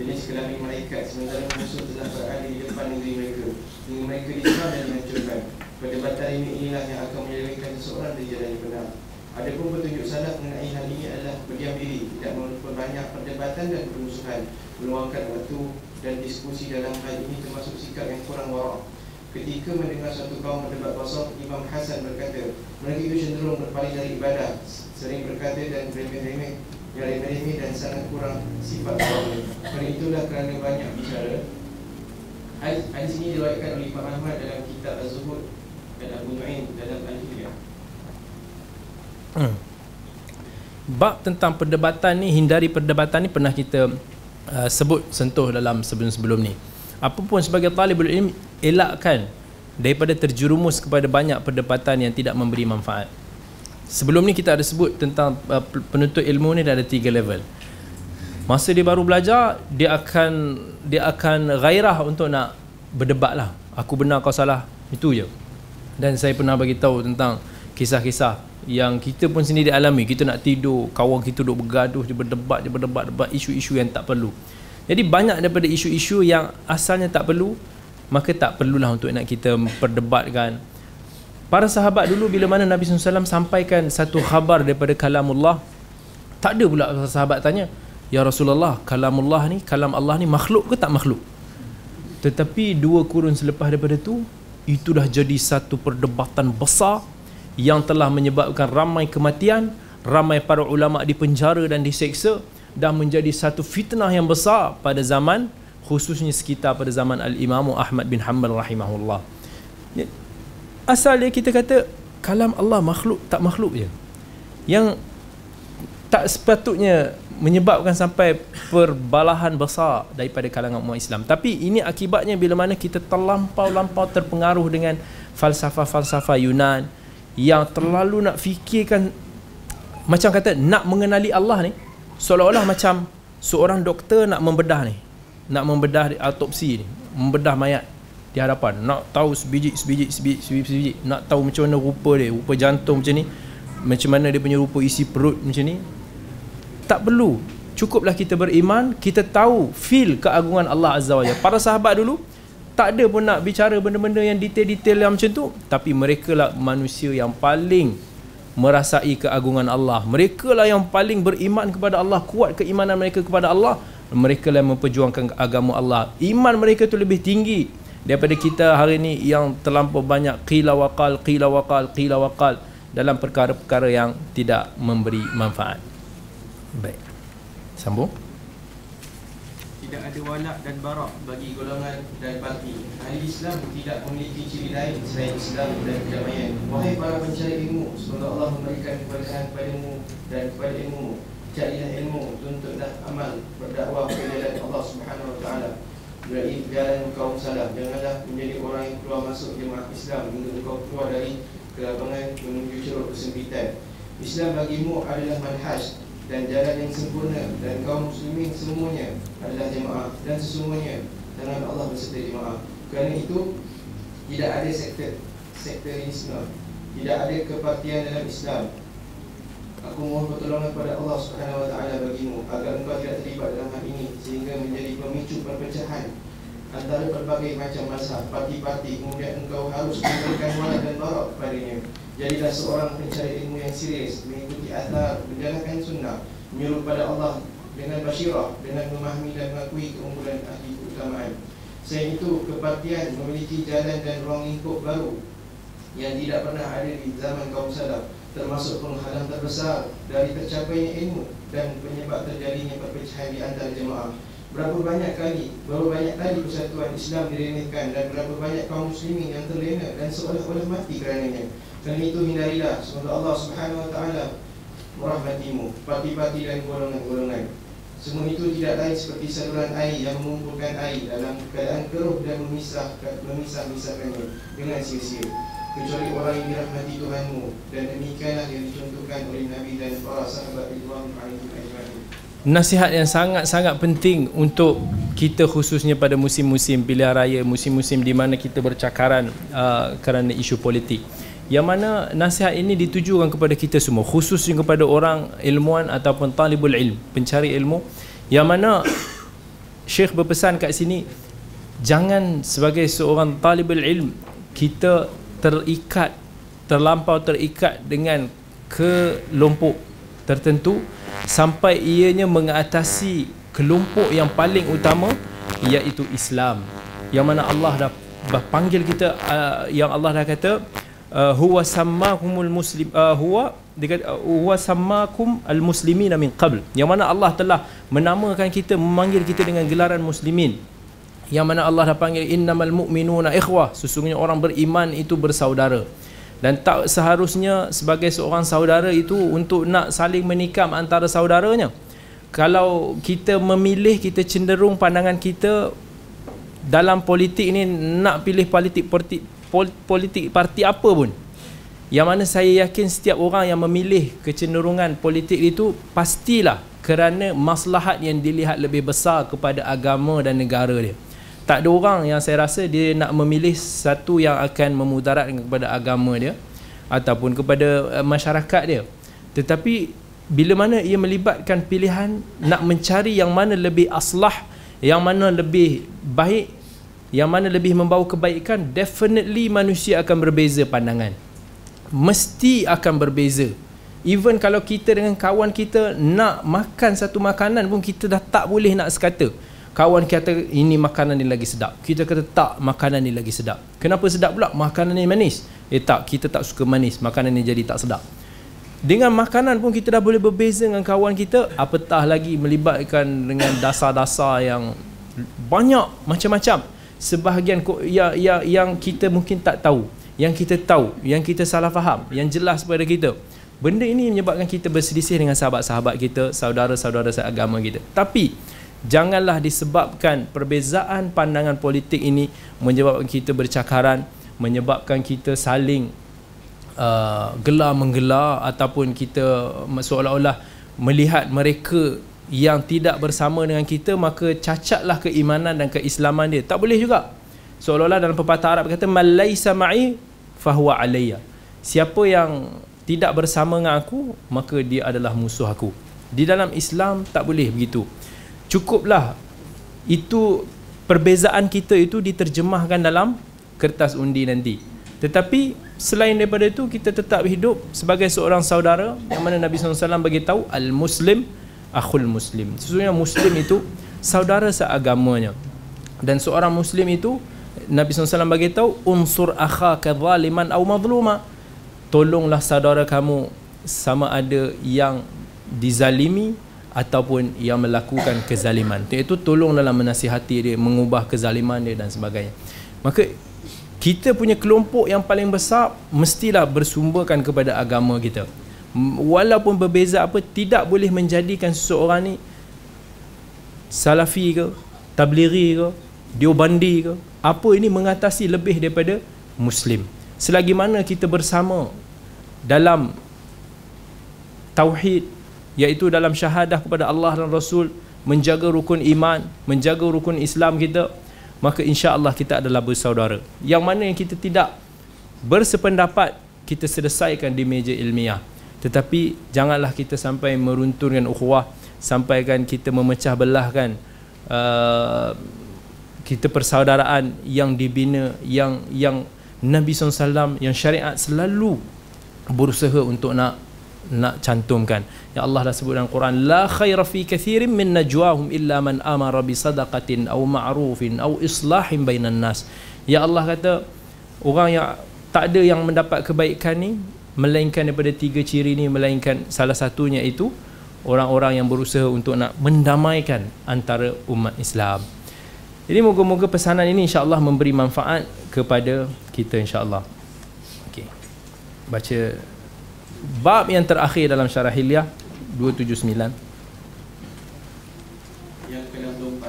[SPEAKER 2] jenis kelamin mereka sementara musuh telah berada di depan negeri mereka. Hingga mereka diserang dan dihancurkan. Perdebatan ini inilah yang akan menyelewengkan seseorang dari jalan yang benar. Adapun petunjuk salah mengenai hal ini adalah berdiam diri, tidak memperbanyak perdebatan dan permusuhan, meluangkan waktu dan diskusi dalam hal ini termasuk sikap yang kurang warak Ketika mendengar satu kaum berdebat kosong, Imam Hasan berkata, mereka itu cenderung berpaling dari ibadah, sering berkata dan remeh-remeh, yang remeh-remeh dan sangat kurang sifat Allah. Kerana itulah kerana banyak bicara. Hadis ini diriwayatkan oleh Imam Ahmad dalam kitab Az-Zuhud dan Abu Nu'ain dalam Al-Hilyah.
[SPEAKER 1] Hmm. Bab tentang perdebatan ni, hindari perdebatan ni pernah kita uh, sebut sentuh dalam sebelum-sebelum ni. Apapun sebagai talibul ilmi elakkan daripada terjerumus kepada banyak perdebatan yang tidak memberi manfaat. Sebelum ni kita ada sebut tentang uh, penuntut ilmu ni dah ada tiga level. Masa dia baru belajar dia akan dia akan gairah untuk nak berdebat lah. Aku benar kau salah itu je. Dan saya pernah bagi tahu tentang kisah-kisah yang kita pun sendiri alami kita nak tidur kawan kita duduk bergaduh dia berdebat dia berdebat debat isu-isu yang tak perlu jadi banyak daripada isu-isu yang asalnya tak perlu maka tak perlulah untuk nak kita perdebatkan. Para sahabat dulu bila mana Nabi SAW sampaikan satu khabar daripada kalamullah tak ada pula sahabat tanya Ya Rasulullah kalamullah ni kalam Allah ni makhluk ke tak makhluk tetapi dua kurun selepas daripada tu itu dah jadi satu perdebatan besar yang telah menyebabkan ramai kematian ramai para ulama dipenjara dan diseksa dan menjadi satu fitnah yang besar pada zaman khususnya sekitar pada zaman Al-Imam Ahmad bin Hanbal rahimahullah. Ya, asal dia kita kata kalam Allah makhluk tak makhluk je. Yang tak sepatutnya menyebabkan sampai perbalahan besar daripada kalangan umat Islam. Tapi ini akibatnya bila mana kita terlampau-lampau terpengaruh dengan falsafah-falsafah Yunan yang terlalu nak fikirkan macam kata nak mengenali Allah ni seolah-olah macam seorang doktor nak membedah ni nak membedah autopsi ni membedah mayat di hadapan nak tahu sebiji sebiji sebiji sebiji, sebiji nak tahu macam mana rupa dia rupa jantung macam ni macam mana dia punya rupa isi perut macam ni tak perlu. Cukuplah kita beriman kita tahu feel keagungan Allah Azza wa Jalla. Para sahabat dulu tak ada pun nak bicara benda-benda yang detail-detail yang macam tu tapi mereka lah manusia yang paling merasai keagungan Allah. Mereka lah yang paling beriman kepada Allah, kuat keimanan mereka kepada Allah. Mereka lah yang memperjuangkan agama Allah. Iman mereka tu lebih tinggi daripada kita hari ini yang terlampau banyak qila waqal, qila waqal, qila waqal dalam perkara-perkara yang tidak memberi manfaat. Baik. Sambung
[SPEAKER 2] tidak ada walak dan barak bagi golongan dan parti. Ahli Islam tidak memiliki ciri lain selain Islam dan kedamaian. Wahai para pencari ilmu, semoga Allah memberikan keberkahan kepadamu dan kepada ilmu. Carilah ilmu, tuntutlah amal, berdakwah ke jalan Allah Subhanahu Wa Taala. Berarti jalan kaum salah. Janganlah menjadi orang yang keluar masuk jemaah Islam hingga kau keluar dari kelapangan menuju ceruk kesempitan. Islam bagimu adalah manhaj dan jalan yang sempurna dan kaum muslimin semuanya adalah jemaah dan sesungguhnya tangan Allah berserta jemaah. Kerana itu tidak ada sektor sektor Islam, tidak ada kepartian dalam Islam. Aku mohon pertolongan kepada Allah Subhanahu Wa Taala bagimu agar engkau tidak terlibat dalam hal ini sehingga menjadi pemicu perpecahan antara berbagai macam masa parti-parti kemudian engkau harus memberikan wala dan barak kepadanya. Jadilah seorang pencari ilmu yang serius Mengikuti atar, menjalankan sunnah Menyuruh pada Allah dengan basyirah Dengan memahami dan mengakui keunggulan ahli keutamaan. Selain itu, kepartian memiliki jalan dan ruang lingkup baru Yang tidak pernah ada di zaman kaum salaf Termasuk penghalang terbesar dari tercapainya ilmu Dan penyebab terjadinya perpecahan di antara jemaah Berapa banyak kali, berapa banyak kali persatuan Islam diremehkan Dan berapa banyak kaum muslimin yang terlena dan seolah-olah mati kerananya. Dan itu hindarilah Semoga Allah subhanahu wa ta'ala Merahmatimu Parti-parti dan golongan-golongan. Semua itu tidak lain seperti saluran air Yang mengumpulkan air dalam keadaan keruh Dan memisah, memisah-misahkannya Dengan sia-sia. Kecuali orang yang dirahmati Tuhanmu Dan demikianlah yang dicontohkan oleh Nabi dan para sahabat Ridwan
[SPEAKER 1] Nasihat yang sangat-sangat penting untuk kita khususnya pada musim-musim pilihan raya, musim-musim di mana kita bercakaran uh, kerana isu politik. Yang mana nasihat ini ditujukan kepada kita semua khususnya kepada orang ilmuwan ataupun talibul ilm pencari ilmu. Yang mana Syekh berpesan kat sini jangan sebagai seorang talibul ilm kita terikat terlampau terikat dengan kelompok tertentu sampai ianya mengatasi kelompok yang paling utama iaitu Islam. Yang mana Allah dah panggil kita uh, yang Allah dah kata uh, huwa sammakumul muslim uh, huwa uh, huwa sammakum al muslimina min qabl. Yang mana Allah telah menamakan kita memanggil kita dengan gelaran muslimin. Yang mana Allah dah panggil innamal mu'minuna ikhwah. Sesungguhnya orang beriman itu bersaudara dan tak seharusnya sebagai seorang saudara itu untuk nak saling menikam antara saudaranya. Kalau kita memilih kita cenderung pandangan kita dalam politik ni nak pilih politik politik politik parti apa pun. Yang mana saya yakin setiap orang yang memilih kecenderungan politik itu pastilah kerana maslahat yang dilihat lebih besar kepada agama dan negara dia tak ada orang yang saya rasa dia nak memilih satu yang akan memudaratkan kepada agama dia ataupun kepada uh, masyarakat dia. Tetapi bila mana ia melibatkan pilihan nak mencari yang mana lebih aslah yang mana lebih baik yang mana lebih membawa kebaikan definitely manusia akan berbeza pandangan. Mesti akan berbeza. Even kalau kita dengan kawan kita nak makan satu makanan pun kita dah tak boleh nak sekata kawan kata ini makanan ni lagi sedap. Kita kata tak makanan ni lagi sedap. Kenapa sedap pula? Makanan ni manis. Eh tak kita tak suka manis. Makanan ni jadi tak sedap. Dengan makanan pun kita dah boleh berbeza dengan kawan kita apatah lagi melibatkan dengan dasar-dasar yang banyak macam-macam. Sebahagian yang, yang, yang kita mungkin tak tahu yang kita tahu yang kita salah faham yang jelas pada kita. Benda ini menyebabkan kita berselisih dengan sahabat-sahabat kita saudara-saudara seagama kita. Tapi janganlah disebabkan perbezaan pandangan politik ini menyebabkan kita bercakaran menyebabkan kita saling uh, gelar menggelar ataupun kita seolah-olah melihat mereka yang tidak bersama dengan kita maka cacatlah keimanan dan keislaman dia. Tak boleh juga. Seolah-olah dalam pepatah Arab kata malaisa ma'i fahuwa alayya. Siapa yang tidak bersama dengan aku maka dia adalah musuh aku. Di dalam Islam tak boleh begitu cukuplah. Itu perbezaan kita itu diterjemahkan dalam kertas undi nanti. Tetapi selain daripada itu kita tetap hidup sebagai seorang saudara yang mana Nabi SAW bagi tahu al-muslim akhul muslim. Sesungguhnya muslim itu saudara seagamanya. Dan seorang muslim itu Nabi SAW bagi tahu unsur akhaka zaliman au mazluma. Tolonglah saudara kamu sama ada yang dizalimi ataupun yang melakukan kezaliman. Iaitu tolong dalam menasihati dia mengubah kezaliman dia dan sebagainya. Maka kita punya kelompok yang paling besar mestilah bersumberkan kepada agama kita. Walaupun berbeza apa tidak boleh menjadikan seseorang ni salafi ke tablighi ke diobandi ke apa ini mengatasi lebih daripada muslim. Selagi mana kita bersama dalam tauhid iaitu dalam syahadah kepada Allah dan Rasul menjaga rukun iman menjaga rukun Islam kita maka insya-Allah kita adalah bersaudara. Yang mana yang kita tidak bersependapat kita selesaikan di meja ilmiah. Tetapi janganlah kita sampai merunturkan ukhuwah sampaikan kita memecah belahkan uh, kita persaudaraan yang dibina yang yang Nabi SAW yang syariat selalu berusaha untuk nak nak cantumkan ya Allah dah sebut dalam Quran la khaira fi kathirin min najwahum illa man amara bi sadaqatin aw ma'rufin aw islahin bainan nas ya Allah kata orang yang tak ada yang mendapat kebaikan ni melainkan daripada tiga ciri ini melainkan salah satunya itu orang-orang yang berusaha untuk nak mendamaikan antara umat Islam. Jadi moga-moga pesanan ini insya-Allah memberi manfaat kepada kita insya-Allah. Okey. Baca bab yang terakhir dalam syarah Hilyah 279.
[SPEAKER 2] Yang ke-64.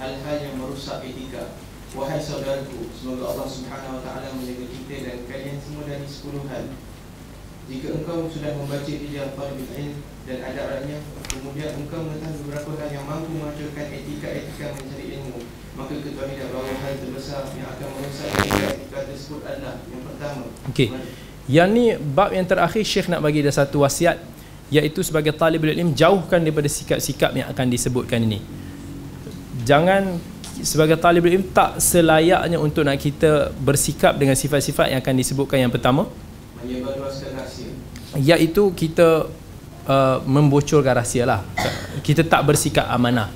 [SPEAKER 2] Hal-hal yang merusak etika. Wahai saudaraku Semoga Allah subhanahu wa ta'ala menjaga kita dan kalian semua dari 10 hal. Jika engkau sudah membaca hijab talibul ilm dan adab-adabnya Kemudian engkau mengetahui beberapa hal yang mampu menghancurkan etika-etika mencari ilmu Maka ketahuilah bahawa hal terbesar yang akan merusak etika-etika tersebut adalah Yang pertama.
[SPEAKER 1] Okey. Yang ni bab yang terakhir Syekh nak bagi dah satu wasiat iaitu sebagai talibul ilm jauhkan daripada sikap-sikap yang akan disebutkan ini. Jangan sebagai talibul ilm tak selayaknya untuk nak kita bersikap dengan sifat-sifat yang akan disebutkan yang pertama.
[SPEAKER 2] Menyebarluaskan rahsia.
[SPEAKER 1] Iaitu kita uh, membocorkan rahsia lah. Kita tak bersikap amanah.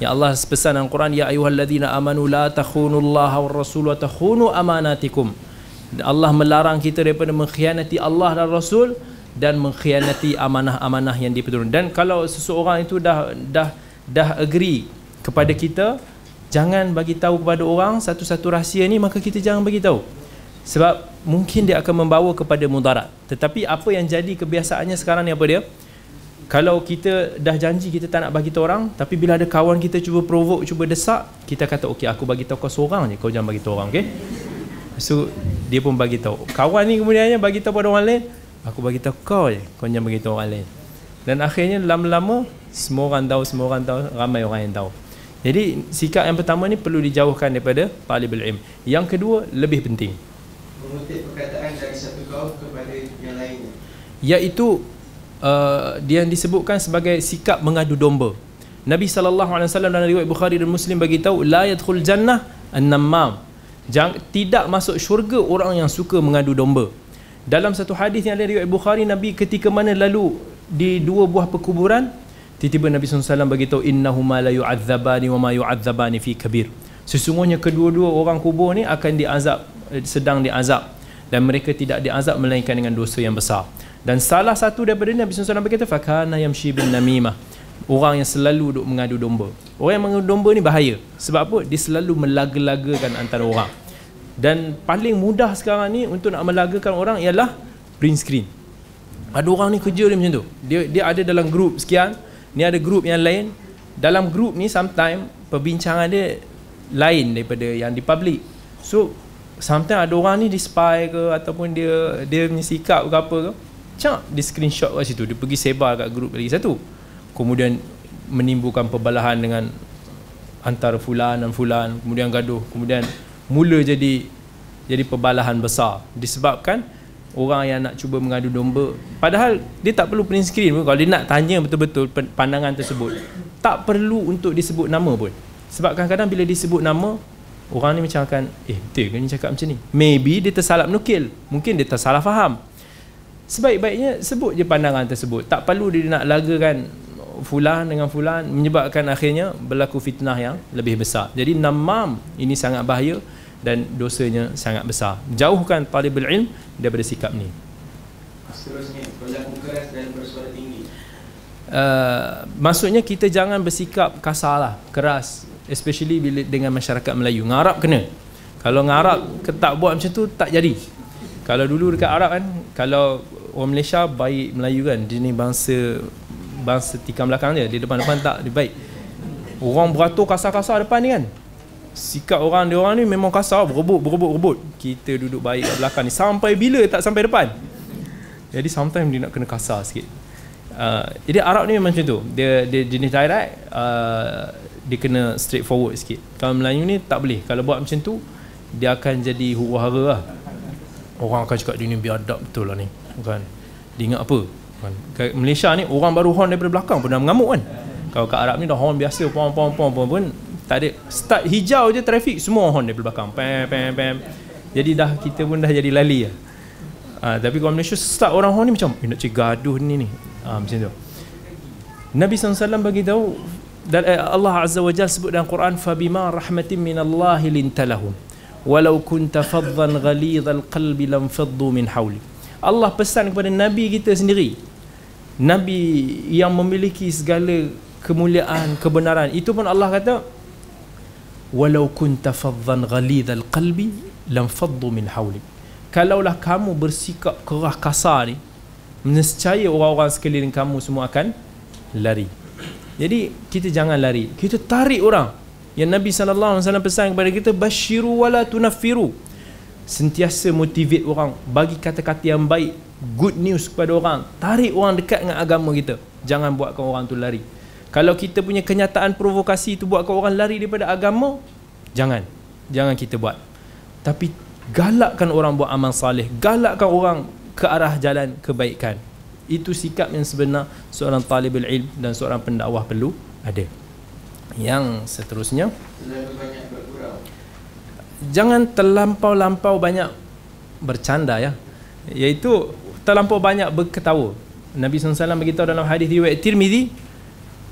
[SPEAKER 1] Ya Allah pesan dalam Quran ya ayyuhalladzina amanu la takhunullaha war rasul wa takhunu amanatikum Allah melarang kita daripada mengkhianati Allah dan Rasul dan mengkhianati amanah-amanah yang diperturun dan kalau seseorang itu dah dah dah agree kepada kita jangan bagi tahu kepada orang satu-satu rahsia ni maka kita jangan bagi tahu. Sebab mungkin dia akan membawa kepada mudarat. Tetapi apa yang jadi kebiasaannya sekarang ni apa dia? Kalau kita dah janji kita tak nak bagi tahu orang tapi bila ada kawan kita cuba provoke cuba desak kita kata okey aku bagi tahu kau seorang je kau jangan bagi tahu orang okey so dia pun bagi tahu kawan ni kemudiannya bagi tahu pada orang lain? Aku bagi tahu kau je kau jangan bagi tahu orang lain. Dan akhirnya lama-lama semua orang tahu semua orang tahu ramai orang yang tahu. Jadi sikap yang pertama ni perlu dijauhkan daripada talibul ilm. Yang kedua lebih penting.
[SPEAKER 2] Mengutip perkataan dari satu kaum kepada yang lainnya.
[SPEAKER 1] Iaitu uh, dia yang disebutkan sebagai sikap mengadu domba. Nabi sallallahu alaihi wasallam dalam riwayat Bukhari dan Muslim bagi tahu la yadkhul jannah an-nammam. Jangan tidak masuk syurga orang yang suka mengadu domba. Dalam satu hadis yang ada riwayat Bukhari Nabi ketika mana lalu di dua buah perkuburan tiba-tiba Nabi SAW bagi tahu innahuma la yu'adzabani wa ma yu'adzabani fi kabir. Sesungguhnya kedua-dua orang kubur ni akan diazab sedang diazab dan mereka tidak diazab melainkan dengan dosa yang besar. Dan salah satu daripada Nabi SAW berkata fakana yamshi bin namimah. orang yang selalu duk mengadu domba orang yang mengadu domba ni bahaya. Sebab apa? Dia selalu melaga-lagakan antara orang. Dan paling mudah sekarang ni untuk nak melagakan orang ialah print screen. Ada orang ni kerja dia macam tu. Dia dia ada dalam grup sekian ni ada grup yang lain. Dalam grup ni sometimes perbincangan dia lain daripada yang di public. So sometimes ada orang ni di spy ke ataupun dia dia punya sikap ke apa ke cak di screenshot kat situ. Dia pergi sebar kat grup lagi satu. Kemudian menimbulkan perbalahan dengan antara fulan dan fulan kemudian gaduh kemudian mula jadi jadi perbalahan besar. Disebabkan orang yang nak cuba mengadu domba padahal dia tak perlu print screen pun. Kalau dia nak tanya betul-betul pandangan tersebut tak perlu untuk disebut nama pun. Sebab kadang-kadang bila disebut nama orang ni macam akan eh betul ke ni cakap macam ni? Maybe dia tersalah menukil mungkin dia tersalah faham. Sebaik-baiknya sebut je pandangan tersebut. Tak perlu dia nak lagakan fulan dengan fulan menyebabkan akhirnya berlaku fitnah yang lebih besar. Jadi namam ini sangat bahaya dan dosanya sangat besar. Jauhkan talibul ilm daripada sikap ni.
[SPEAKER 2] Seterusnya, berlaku keras dan bersuara tinggi.
[SPEAKER 1] Uh, maksudnya kita jangan bersikap kasar lah, keras. Especially bila dengan masyarakat Melayu. Ngarap kena. Kalau ngarap tak buat macam tu, tak jadi. Kalau dulu dekat Arab kan, kalau orang Malaysia baik Melayu kan, dia ni bangsa bangsa tikam belakang dia. Di depan-depan tak dia baik. Orang beratur kasar-kasar depan ni kan? Sikap orang dia orang ni memang kasar berebut berebut berebut. Kita duduk baik kat belakang ni. Sampai bila tak sampai depan? Jadi sometimes dia nak kena kasar sikit. Uh, jadi Arab ni memang macam tu. Dia, dia jenis direct uh, dia kena straightforward sikit. Kalau Melayu ni tak boleh. Kalau buat macam tu dia akan jadi huru-hara lah. Orang akan cakap dia ni biadab betul lah ni. Kan dia ingat apa Malaysia ni orang baru horn daripada belakang pun dah mengamuk kan. Kalau kat Arab ni dah horn biasa pom pom pom pom pun tak ada start hijau je trafik semua horn daripada belakang. Pam pam pam. Jadi dah kita pun dah jadi lali lah. Ha, tapi kalau Malaysia start orang horn ni macam eh, nak cik gaduh ni ni. Ha, macam tu. Nabi SAW bagi tahu dan eh, Allah Azza wa Jalla sebut dalam Quran fabima rahmatin min Allah lintalahum walau kunta faddan ghalidhal qalbi lam faddu min hawlik Allah pesan kepada Nabi kita sendiri Nabi yang memiliki segala kemuliaan, kebenaran itu pun Allah kata walau kunta faddan ghalidhal qalbi lam faddu min hawlik. Kalaulah kamu bersikap kerah kasar ni nescaya orang-orang sekeliling kamu semua akan lari. Jadi kita jangan lari. Kita tarik orang. Yang Nabi sallallahu alaihi wasallam pesan kepada kita basyiru wala tunaffiru sentiasa motivate orang bagi kata-kata yang baik good news kepada orang tarik orang dekat dengan agama kita. Jangan buatkan orang tu lari. Kalau kita punya kenyataan provokasi tu buatkan orang lari daripada agama jangan. Jangan kita buat. Tapi galakkan orang buat amal salih galakkan orang ke arah jalan kebaikan. Itu sikap yang sebenar seorang talibul ilm dan seorang pendakwah perlu ada. Yang seterusnya jangan terlampau-lampau banyak bercanda ya. Iaitu terlampau banyak berketawa. Nabi SAW beritahu dalam hadis riwayat Tirmizi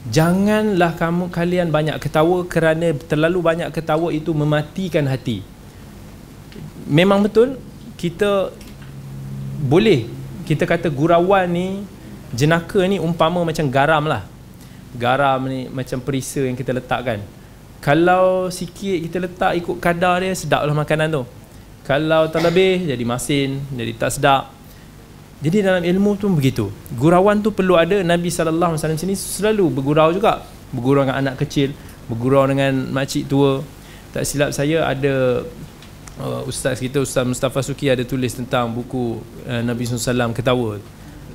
[SPEAKER 1] janganlah kamu kalian banyak ketawa kerana terlalu banyak ketawa itu mematikan hati. Memang betul kita boleh kita kata gurauan ni jenaka ni umpama macam garam lah garam ni macam perisa yang kita letakkan kalau sikit kita letak ikut kadar dia sedaplah makanan tu. Kalau terlebih jadi masin jadi tak sedap. Jadi dalam ilmu tu begitu. Gurauan tu perlu ada. Nabi SAW sini selalu bergurau juga. Bergurau dengan anak kecil bergurau dengan makcik tua. Tak silap saya ada uh, ustaz kita Ustaz Mustafa Suki ada tulis tentang buku uh, Nabi SAW ketawa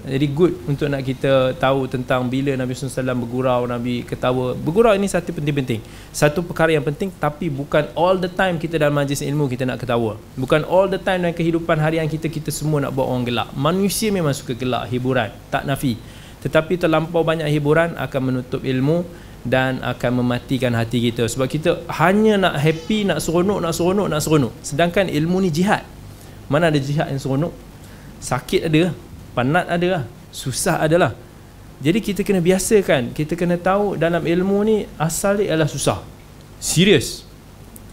[SPEAKER 1] jadi good untuk nak kita tahu tentang bila Nabi SAW bergurau, Nabi ketawa. Bergurau ini satu penting-penting. Satu perkara yang penting tapi bukan all the time kita dalam majlis ilmu kita nak ketawa. Bukan all the time dalam kehidupan harian kita, kita semua nak buat orang gelak. Manusia memang suka gelak, hiburan. Tak nafi. Tetapi terlampau banyak hiburan akan menutup ilmu dan akan mematikan hati kita. Sebab kita hanya nak happy, nak seronok, nak seronok, nak seronok. Sedangkan ilmu ni jihad. Mana ada jihad yang seronok? Sakit ada penat ada lah susah adalah. Jadi kita kena biasakan kita kena tahu dalam ilmu ni asal dia adalah susah. Serius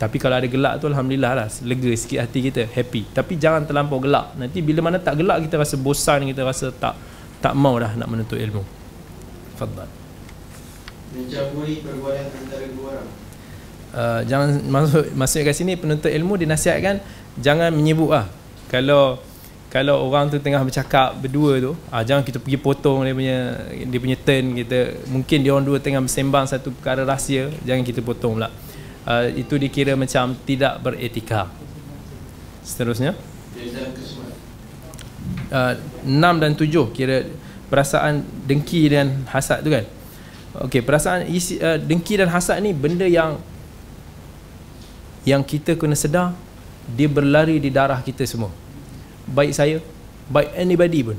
[SPEAKER 1] tapi kalau ada gelak tu Alhamdulillah lah lega sikit hati kita happy. Tapi jangan terlampau gelak. Nanti bila mana tak gelak kita rasa bosan kita rasa tak tak mau dah nak menuntut ilmu. Fadal
[SPEAKER 2] mencampuri perbuatan antara dua orang.
[SPEAKER 1] Uh, jangan masuk masuk kat sini penuntut ilmu dinasihatkan jangan menyebut lah. Kalau kalau orang tu tengah bercakap berdua tu, ah jangan kita pergi potong dia punya dia punya turn kita. Mungkin dia orang dua tengah bersembang satu perkara rahsia, jangan kita potong pula. Uh, itu dikira macam tidak beretika. Seterusnya uh, 6 dan 7 kira perasaan dengki dan hasad tu kan. Okey, perasaan isi, uh, dengki dan hasad ni benda yang yang kita kena sedar dia berlari di darah kita semua. Baik saya, baik anybody pun.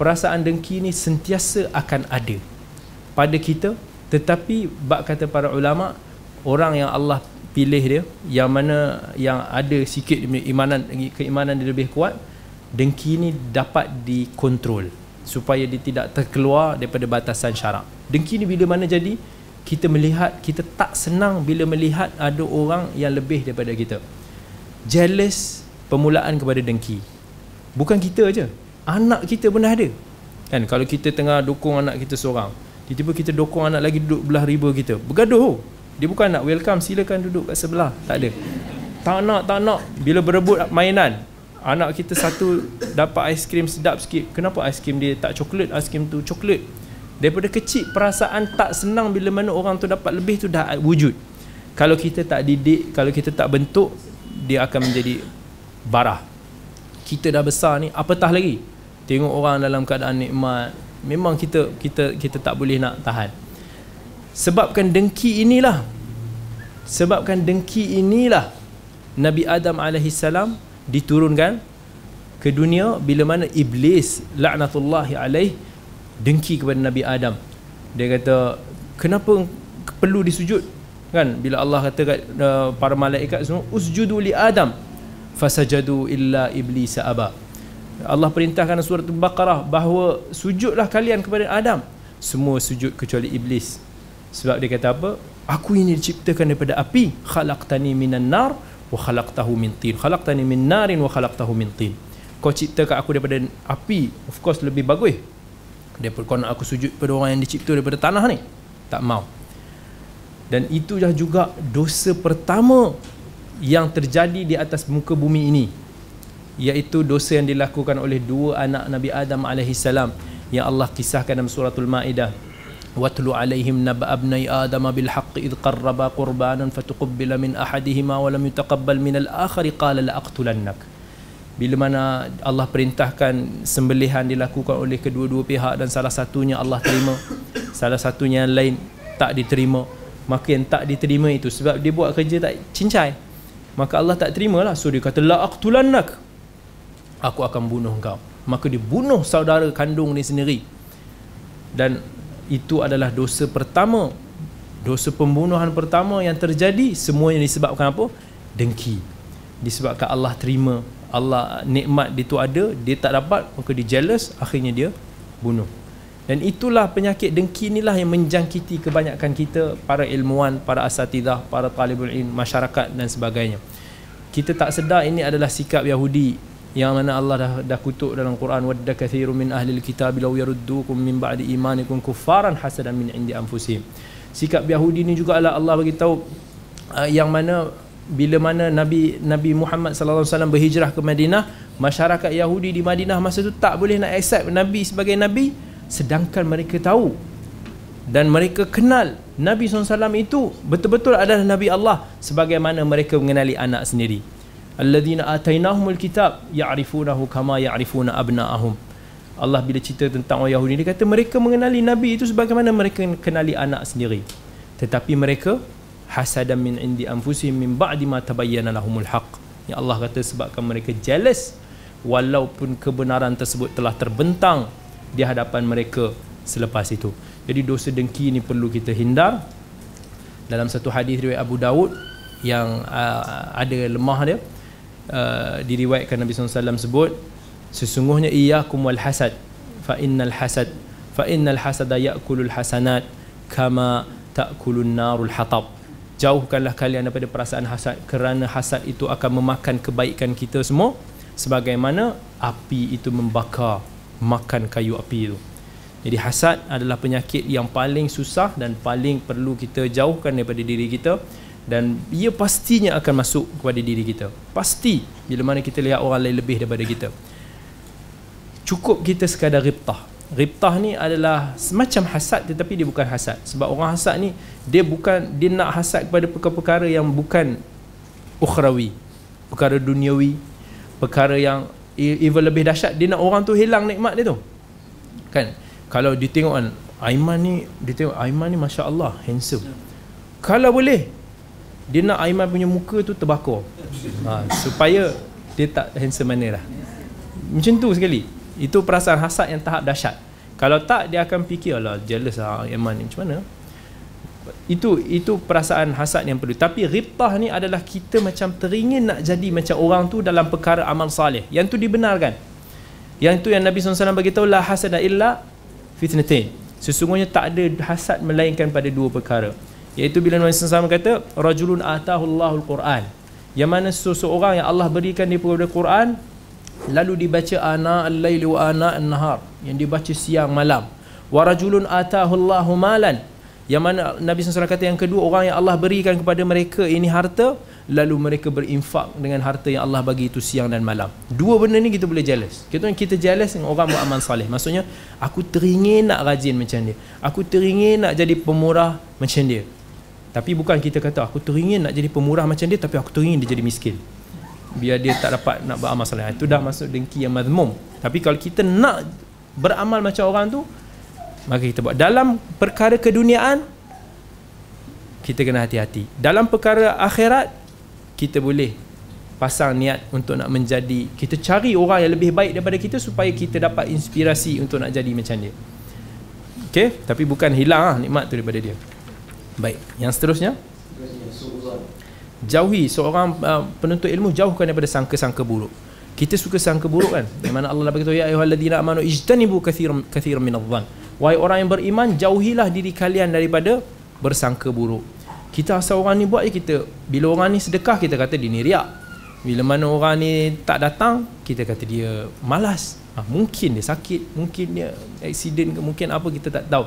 [SPEAKER 1] Perasaan dengki ni sentiasa akan ada pada kita tetapi bab kata para ulama orang yang Allah pilih dia yang mana yang ada sikit imanan keimanan dia lebih kuat dengki ni dapat dikontrol supaya dia tidak terkeluar daripada batasan syarak. Dengki ni bila mana jadi kita melihat kita tak senang bila melihat ada orang yang lebih daripada kita. Jealous permulaan kepada dengki. Bukan kita aja. Anak kita pun dah ada. Kan kalau kita tengah dukung anak kita seorang, tiba-tiba kita dukung anak lagi duduk belah riba kita. Bergaduh. Dia bukan nak welcome silakan duduk kat sebelah. Tak ada. Tak nak, tak nak. Bila berebut mainan, anak kita satu dapat aiskrim sedap sikit. Kenapa aiskrim dia tak coklat, aiskrim tu coklat? Daripada kecil perasaan tak senang bila mana orang tu dapat lebih tu dah wujud. Kalau kita tak didik, kalau kita tak bentuk, dia akan menjadi barah. Kita dah besar ni, apatah lagi. Tengok orang dalam keadaan nikmat, memang kita kita kita tak boleh nak tahan. Sebabkan dengki inilah sebabkan dengki inilah Nabi Adam alaihi salam diturunkan ke dunia bila mana iblis laknatullahi alaih dengki kepada Nabi Adam. Dia kata, "Kenapa perlu disujud?" Kan bila Allah kata kat uh, para malaikat semua, "Usjudu li Adam." Fasajadu illa iblis aba. Allah perintahkan surat Al-Baqarah bahawa sujudlah kalian kepada Adam. Semua sujud kecuali iblis. Sebab dia kata apa? Aku ini diciptakan daripada api. Khalaqtani minan nar wa khalaqtahu min tin. Khalaqtani min narin wa khalaqtahu min tin. Kau ciptakan aku daripada api. Of course lebih bagus. Daripada kau nak aku sujud pada orang yang dicipta daripada tanah ni. Tak mau. Dan itu dah juga dosa pertama yang terjadi di atas muka bumi ini iaitu dosa yang dilakukan oleh dua anak Nabi Adam alaihi salam yang Allah kisahkan dalam suratul Maidah. Watlu alaihim naba abnai adam bil haqq id qarraba qurbanan fatuqabbala min ahadihima wa lam yutaqabbal min al akhar qala la aqtulannak bila mana Allah perintahkan sembelihan dilakukan oleh kedua-dua pihak dan salah satunya Allah terima salah satunya yang lain tak diterima maka yang tak diterima itu sebab dia buat kerja tak cincai maka Allah tak terima lah so dia kata la aqtulannak. Aku akan bunuh kau maka dia bunuh saudara kandung ni sendiri. Dan itu adalah dosa pertama. Dosa pembunuhan pertama yang terjadi semuanya disebabkan apa? Dengki. Disebabkan Allah terima. Allah nikmat dia tu ada dia tak dapat maka dia jealous akhirnya dia bunuh dan itulah penyakit dengki inilah yang menjangkiti kebanyakan kita para ilmuwan, para asatidah, para talibul ilm, masyarakat dan sebagainya. Kita tak sedar ini adalah sikap Yahudi yang mana Allah dah, dah kutuk dalam Quran wadda kathirun min ahli alkitab law yaruddukum min ba'di imanikum kuffaran hasadan min indi anfusihim. Sikap Yahudi ini juga adalah Allah bagi tahu uh, yang mana bila mana Nabi Nabi Muhammad sallallahu alaihi wasallam berhijrah ke Madinah, masyarakat Yahudi di Madinah masa itu tak boleh nak accept Nabi sebagai nabi sedangkan mereka tahu dan mereka kenal Nabi SAW itu betul-betul adalah Nabi Allah sebagaimana mereka mengenali anak sendiri. Alladzina atainahumul kitab ya'rifunahu kama ya'rifuna abna'ahum. Allah bila cerita tentang orang Yahudi dia kata mereka mengenali Nabi itu sebagaimana mereka kenali anak sendiri. Tetapi mereka hasadan min indi anfusihim min ba'di ma tabayyana lahumul haqq. Ya Allah kata sebabkan mereka jealous walaupun kebenaran tersebut telah terbentang di hadapan mereka selepas itu. Jadi dosa dengki ini perlu kita hindar. Dalam satu hadis riwayat Abu Daud yang uh, ada lemah dia uh, diriwayatkan Nabi SAW sebut sesungguhnya iyyakum wal hasad fa innal hasad fa innal hasada ya'kulul hasanat kama ta'kulun narul hatab jauhkanlah kalian daripada perasaan hasad kerana hasad itu akan memakan kebaikan kita semua sebagaimana api itu membakar makan kayu api itu. Jadi hasad adalah penyakit yang paling susah dan paling perlu kita jauhkan daripada diri kita dan ia pastinya akan masuk kepada diri kita. Pasti bila mana kita lihat orang lain lebih daripada kita. Cukup kita sekadar riptah. Riptah ni adalah semacam hasad tetapi dia bukan hasad. Sebab orang hasad ni dia bukan dia nak hasad kepada perkara-perkara yang bukan ukhrawi, perkara duniawi, perkara yang even lebih dahsyat dia nak orang tu hilang nikmat dia tu. Kan? Kalau dia tengok kan Aiman ni dia tengok Aiman ni masya-Allah handsome. Kalau boleh dia nak Aiman punya muka tu terbakar. Ha, supaya dia tak handsome mana lah. Macam tu sekali itu perasaan hasad yang tahap dahsyat kalau tak dia akan fikir lah jealous lah Yaman ni macam mana itu itu perasaan hasad yang perlu tapi riptah ni adalah kita macam teringin nak jadi macam orang tu dalam perkara amal salih. Yang tu dibenarkan. Yang tu yang Nabi SAW beritahu la hasada illa fitnatain. Sesungguhnya tak ada hasad melainkan pada dua perkara. Iaitu bila Nabi SAW kata rajulun atahu Allahul Quran. Yang mana seseorang yang Allah berikan dia pada Quran lalu dibaca ana al-laili wa ana an-nahar. Yang dibaca siang malam. Wa rajulun atahu Allahu malan yang mana Nabi SAW kata yang kedua orang yang Allah berikan kepada mereka ini harta lalu mereka berinfak dengan harta yang Allah bagi itu siang dan malam. Dua benda ni kita boleh jealous. Kita kita jealous dengan orang beramal saleh maksudnya aku teringin nak rajin macam dia. Aku teringin nak jadi pemurah macam dia. Tapi bukan kita kata aku teringin nak jadi pemurah macam dia tapi aku teringin dia jadi miskin. Biar dia tak dapat nak beramal soleh itu dah masuk dengki yang mazmum. Tapi kalau kita nak beramal macam orang tu maka kita buat. Dalam perkara keduniaan kita kena hati-hati. Dalam perkara akhirat kita boleh pasang niat untuk nak menjadi kita cari orang yang lebih baik daripada kita supaya kita dapat inspirasi untuk nak jadi macam dia. Okey, tapi bukan hilang lah nikmat tu daripada dia. Baik, yang seterusnya? Jauhi seorang uh, penuntut ilmu jauhkan daripada sangka-sangka buruk. Kita suka sangka buruk kan? Di mana Allah berkata ya ayyuhalladzina amanu ijtanibu katsiran katsiran minadh-dhann wahai orang yang beriman jauhilah diri kalian daripada bersangka buruk kita asal orang ni buat je kita bila orang ni sedekah kita kata dia ni riak bila mana orang ni tak datang kita kata dia malas ha, mungkin dia sakit mungkin dia accident ke mungkin apa kita tak tahu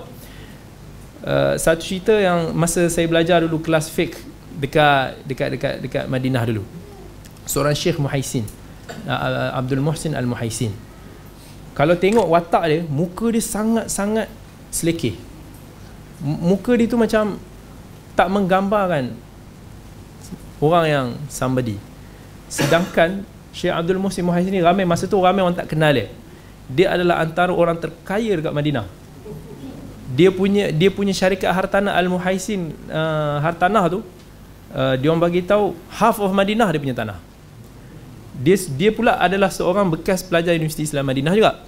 [SPEAKER 1] uh, satu cerita yang masa saya belajar dulu kelas fake dekat dekat dekat dekat Madinah dulu. Seorang Syekh Muhaisin. Abdul Muhsin Al-Muhaisin. Kalau tengok watak dia, muka dia sangat-sangat selekeh. Muka dia tu macam tak menggambarkan orang yang somebody. Sedangkan Syekh Abdul Muhsin Muhaisin ni ramai masa tu ramai orang tak kenal dia. Dia adalah antara orang terkaya dekat Madinah. Dia punya dia punya syarikat hartanah Al-Muhaisin uh, hartanah tu uh, dia orang bagi tahu half of Madinah dia punya tanah. Dia dia pula adalah seorang bekas pelajar Universiti Islam Madinah juga.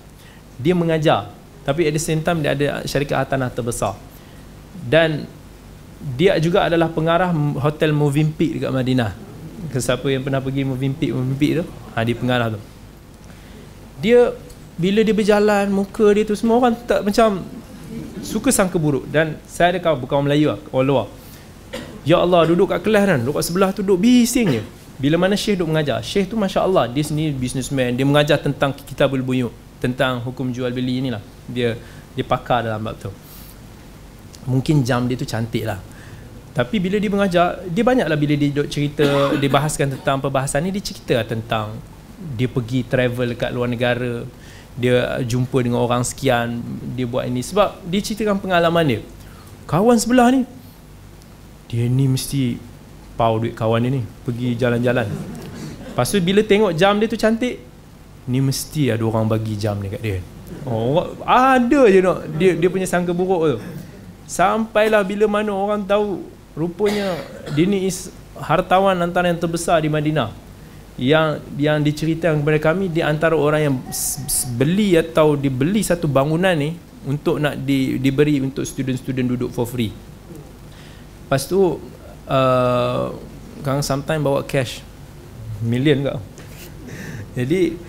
[SPEAKER 1] Dia mengajar tapi at the same time dia ada syarikat tanah terbesar. Dan dia juga adalah pengarah hotel Movenpick dekat Madinah. Siapa yang pernah pergi Movenpick Movenpick tu, ha dia pengarah tu. Dia bila dia berjalan muka dia tu semua orang tak macam suka sangka buruk dan saya ada kawan bukan orang Melayu lah, orang luar. Ya Allah duduk kat kelas kan Duduk kat sebelah tu duduk bising je Bila mana Syekh duduk mengajar Syekh tu Masya Allah Dia sendiri businessman Dia mengajar tentang kitabul buyuk Tentang hukum jual beli ni lah Dia dia pakar dalam bab tu. Mungkin jam dia tu cantik lah. Tapi bila dia mengajar Dia banyak lah bila dia duduk cerita Dia bahaskan tentang perbahasan ni Dia cerita lah tentang Dia pergi travel kat luar negara Dia jumpa dengan orang sekian Dia buat ini. Sebab dia ceritakan pengalaman dia. Kawan sebelah ni dia ni mesti pau duit kawan dia ni pergi jalan-jalan. Lepas tu bila tengok jam dia tu cantik ni mesti ada orang bagi jam dekat dia. Oh ada je nak. Dia dia punya sangka buruk tu. Sampailah bila mana orang tahu rupanya dia ni is hartawan antara yang terbesar di Madinah. Yang yang diceritakan kepada kami di antara orang yang beli atau dibeli satu bangunan ni untuk nak di, diberi untuk student-student duduk for free. Lepas tu uh, Kang sometimes bawa cash. Million kau. Jadi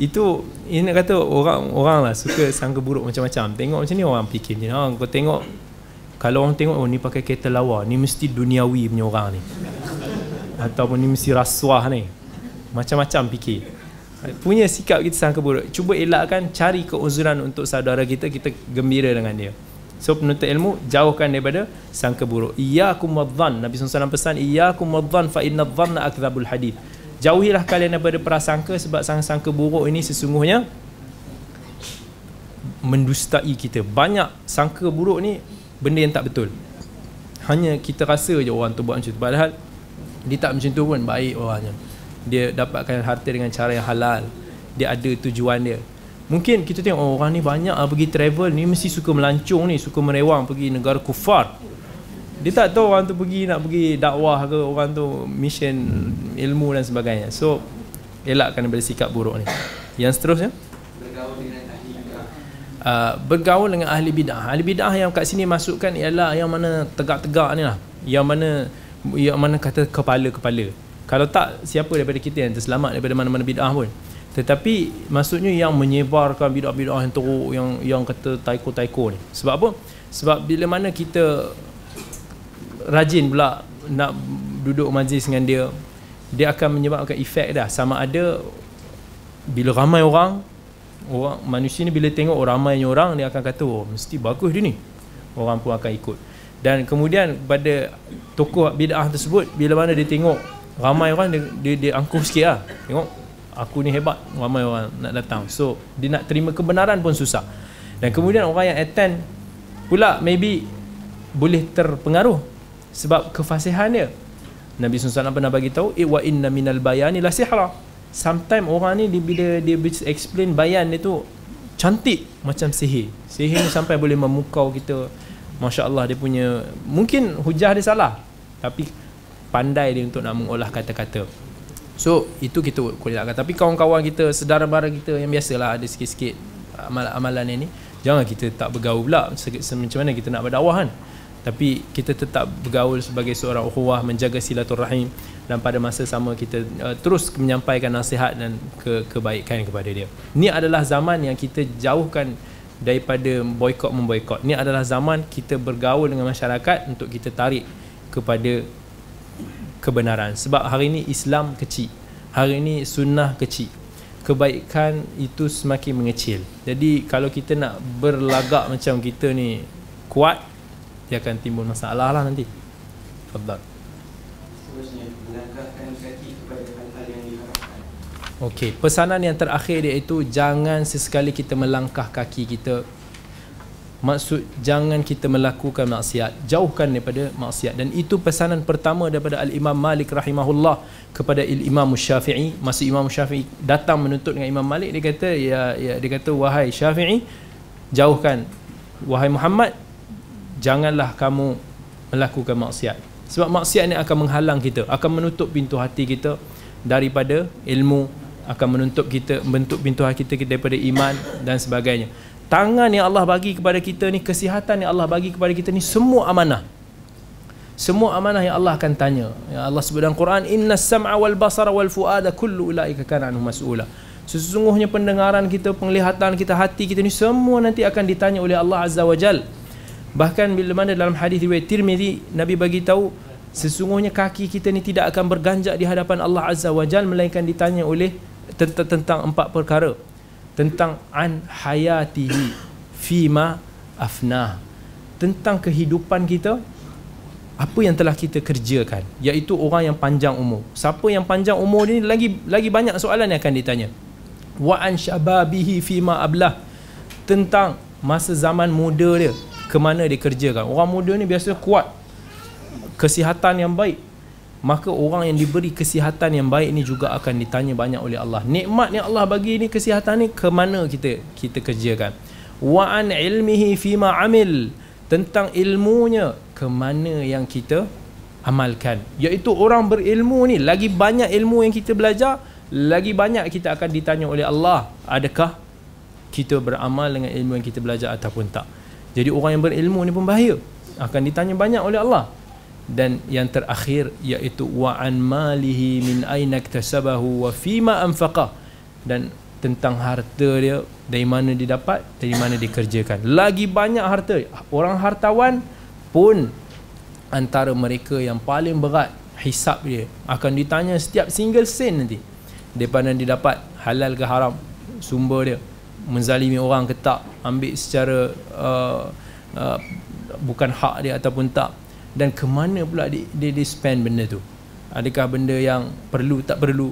[SPEAKER 1] Itu Ini nak kata orang Orang lah suka sangka buruk macam-macam. Tengok macam ni orang fikir ni. Ha, Kau tengok Kalau orang tengok Oh ni pakai kereta lawa Ni mesti duniawi punya orang ni. Ataupun ni mesti rasuah ni. Macam-macam fikir. Punya sikap kita sangka buruk. Cuba elakkan cari keuzuran untuk saudara kita kita gembira dengan dia so penuntut ilmu jauhkan daripada sangka buruk. Iyyakum wadhann Nabi SAW pesan iyyakum wadhann fa inna dhanna akdzabul hadith. Jauhilah kalian daripada prasangka sebab sangka buruk ini sesungguhnya mendustai kita. Banyak sangka buruk ni benda yang tak betul. Hanya kita rasa je orang tu buat macam tu. Padahal dia tak macam tu pun baik orangnya. Dia dapatkan harta dengan cara yang halal. Dia ada tujuan dia mungkin kita tengok oh, orang ni banyak lah pergi travel ni mesti suka melancong ni suka merewang pergi negara kufar. Dia tak tahu orang tu pergi nak pergi dakwah ke orang tu mission ilmu dan sebagainya. So elakkan daripada sikap buruk ni. Yang seterusnya?
[SPEAKER 2] Bergaul dengan ahli bid'ah.
[SPEAKER 1] uh, bergaul dengan ahli bid'ah. Ahli bid'ah yang kat sini masukkan ialah yang mana tegak-tegak ni lah. Yang mana yang mana kata kepala-kepala. Kalau tak siapa daripada kita yang terselamat daripada mana-mana bid'ah pun tetapi maksudnya yang menyebarkan bid'ah-bid'ah yang teruk yang yang kata taiko-taiko ni sebab apa? Sebab bila mana kita rajin pula nak duduk majlis dengan dia dia akan menyebabkan efek dah. Sama ada bila ramai orang orang manusia ni bila tengok oh, ramainya orang dia akan kata oh mesti bagus dia ni. Orang pun akan ikut. Dan kemudian pada tokoh bid'ah tersebut bila mana dia tengok ramai orang dia, dia, dia angkuh sikit lah. Tengok aku ni hebat ramai orang nak datang. So dia nak terima kebenaran pun susah. Dan kemudian orang yang attend pula maybe boleh terpengaruh sebab kefasihan dia. Nabi SAW pernah bagi tahu eh, wa inna minal bayani la sihra. Sometimes orang ni dia, bila dia explain bayan dia tu cantik macam sihir. Sihir ni sampai boleh memukau kita. Masya Allah dia punya mungkin hujah dia salah tapi pandai dia untuk nak mengolah kata-kata so itu kita kuliahkan tapi kawan-kawan kita sedara mara kita yang biasalah ada sikit-sikit amalan-amalan ini jangan kita tak bergaul pula macam mana kita nak berdakwah kan tapi kita tetap bergaul sebagai seorang ukhuwah menjaga silaturahim dan pada masa sama kita uh, terus menyampaikan nasihat dan ke kebaikan kepada dia. Ini adalah zaman yang kita jauhkan daripada boykot memboykot. Ini adalah zaman kita bergaul dengan masyarakat untuk kita tarik kepada kebenaran. Sebab hari ini Islam kecil hari ini sunnah kecil. Kebaikan itu semakin mengecil. Jadi kalau kita nak berlagak macam kita ni kuat dia akan timbul masalah lah nanti. Fadal. Okey, pesanan yang terakhir iaitu jangan sesekali kita melangkah kaki kita Maksud jangan kita melakukan maksiat. Jauhkan daripada maksiat. Dan itu pesanan pertama daripada Al-Imam Malik rahimahullah Kepada Imam Syafi'i. Masa Imam Syafi'i datang menuntut dengan Imam Malik Dia kata, ya, ya, dia kata Wahai Syafi'i Jauhkan. Wahai Muhammad Janganlah kamu melakukan maksiat. Sebab maksiat ini akan menghalang kita Akan menutup pintu hati kita Daripada ilmu Akan menutup kita Bentuk pintu hati kita daripada iman Dan sebagainya tangan yang Allah bagi kepada kita ni kesihatan yang Allah bagi kepada kita ni semua amanah. Semua amanah yang Allah akan tanya. Yang Allah sebut dalam Quran inna sam'a wal basara wal fuada kullu ulaika kana anhu mas'ula. Sesungguhnya pendengaran kita penglihatan kita hati kita ni semua nanti akan ditanya oleh Allah azza wajal bahkan bila mana dalam hadis riwayat Tirmizi Nabi bagi tahu sesungguhnya kaki kita ni tidak akan berganjak di hadapan Allah azza wajal melainkan ditanya oleh tentang empat perkara tentang an hayatihi fima afnah. Tentang kehidupan kita apa yang telah kita kerjakan iaitu orang yang panjang umur. Siapa yang panjang umur ni lagi lagi banyak soalan yang akan ditanya. Wa an shababihi fima ablah. Tentang masa zaman muda dia ke mana dia kerjakan. Orang muda ni biasa kuat kesihatan yang baik maka orang yang diberi kesihatan yang baik ni juga akan ditanya banyak oleh Allah. Nikmat yang Allah bagi ni kesihatan ni ke mana kita kita kerjakan? Wa an ilmihi fima amil tentang ilmunya ke mana yang kita amalkan. Iaitu orang berilmu ni lagi banyak ilmu yang kita belajar, lagi banyak kita akan ditanya oleh Allah, adakah kita beramal dengan ilmu yang kita belajar ataupun tak. Jadi orang yang berilmu ni pun bahaya. Akan ditanya banyak oleh Allah dan yang terakhir iaitu wa an malihi min aina iktasabahu wa fima anfaqa. Dan tentang harta dia dari mana dia dapat dari mana dikerjakan lagi banyak harta. Orang hartawan pun antara mereka yang paling berat hisap dia. Akan ditanya setiap single sen nanti daripada dia dapat halal ke haram. Sumber dia menzalimi orang ke tak ambil secara uh, uh, bukan hak dia ataupun tak dan ke mana pula dia, dia, dia spend benda tu? Adakah benda yang perlu tak perlu?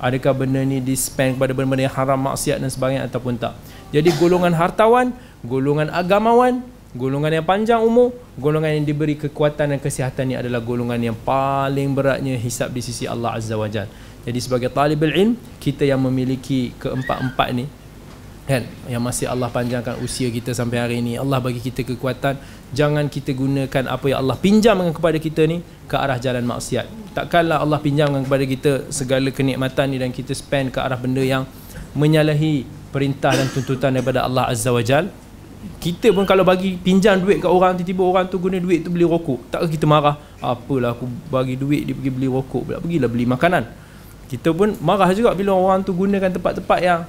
[SPEAKER 1] Adakah benda ni di spend kepada benda-benda yang haram maksiat dan sebagainya ataupun tak? Jadi golongan hartawan golongan agamawan golongan yang panjang umur golongan yang diberi kekuatan dan kesihatan ni adalah golongan yang paling beratnya hisap di sisi Allah Azza wa Jal. Jadi sebagai talibul ilm kita yang memiliki keempat-empat ni kan? Yang masih Allah panjangkan usia kita sampai hari ini. Allah bagi kita kekuatan. Jangan kita gunakan apa yang Allah pinjamkan kepada kita ni ke arah jalan maksiat. Takkanlah Allah pinjamkan kepada kita segala kenikmatan ni dan kita spend ke arah benda yang menyalahi perintah dan tuntutan daripada Allah Azza wa Jal. Kita pun kalau bagi pinjam duit kat orang tiba-tiba orang tu guna duit tu beli rokok takkah kita marah? Apalah aku bagi duit dia pergi beli rokok pula. Pergilah beli makanan. Kita pun marah juga bila orang tu gunakan tempat-tempat yang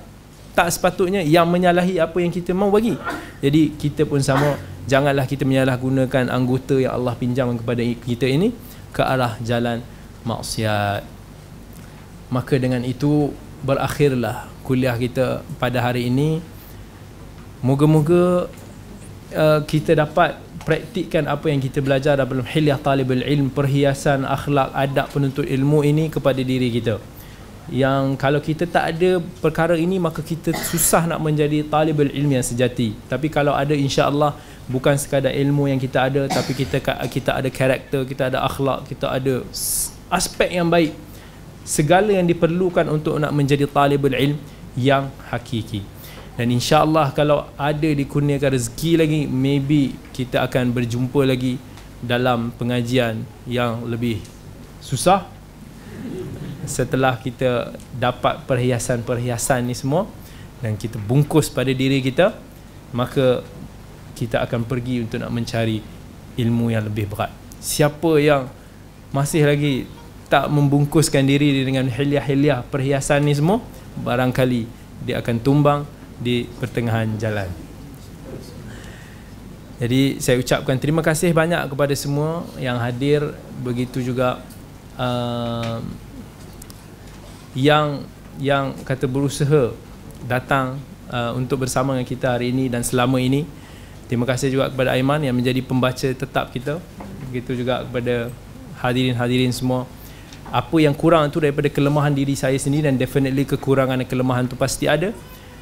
[SPEAKER 1] tak sepatutnya yang menyalahi apa yang kita mau bagi. Jadi kita pun sama janganlah kita menyalahgunakan anggota yang Allah pinjam kepada kita ini ke arah jalan maksiat. Maka dengan itu berakhirlah kuliah kita pada hari ini. Moga-moga uh, kita dapat praktikkan apa yang kita belajar dalam hilyah talibul ilm perhiasan akhlak adab penuntut ilmu ini kepada diri kita yang kalau kita tak ada perkara ini maka kita susah nak menjadi talibul ilmi yang sejati. Tapi kalau ada insya-Allah bukan sekadar ilmu yang kita ada tapi kita kita ada karakter kita ada akhlak kita ada aspek yang baik. Segala yang diperlukan untuk nak menjadi talibul ilm yang hakiki. Dan insya-Allah kalau ada dikurniakan rezeki lagi maybe kita akan berjumpa lagi dalam pengajian yang lebih susah setelah kita dapat perhiasan-perhiasan ni semua dan kita bungkus pada diri kita maka kita akan pergi untuk nak mencari ilmu yang lebih berat. Siapa yang masih lagi tak membungkuskan diri dengan hilyah-hilyah perhiasan ni semua barangkali dia akan tumbang di pertengahan jalan. Jadi saya ucapkan terima kasih banyak kepada semua yang hadir. Begitu juga uh, yang yang kata berusaha datang uh, untuk bersama dengan kita hari ini dan selama ini. Terima kasih juga kepada Aiman yang menjadi pembaca tetap kita. Begitu juga kepada hadirin-hadirin semua. Apa yang kurang itu daripada kelemahan diri saya sendiri dan definitely kekurangan dan kelemahan itu pasti ada.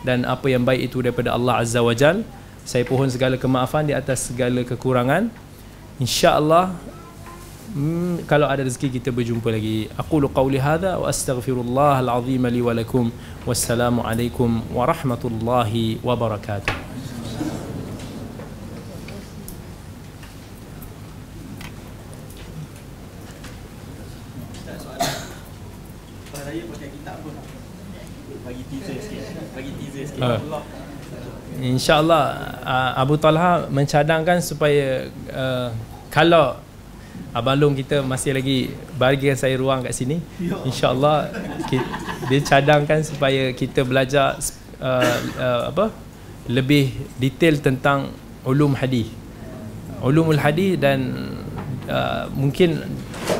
[SPEAKER 1] Dan apa yang baik itu daripada Allah Azza wa Jal. Saya pohon segala kemaafan di atas segala kekurangan. InsyaAllah hmm, kalau ada rezeki kita berjumpa lagi. Aqulu qawli hadha wa astaghfirullah alazim li wa lakum. Wassalamu alaikum warahmatullahi wabarakatuh Uh, InsyaAllah uh, Abu Talha mencadangkan supaya uh, kalau Abang Long kita masih lagi bagikan saya ruang kat sini. Ya. InsyaAllah dia cadangkan supaya kita belajar uh, uh, apa lebih detail tentang ulum hadis. Ulumul hadis dan uh, mungkin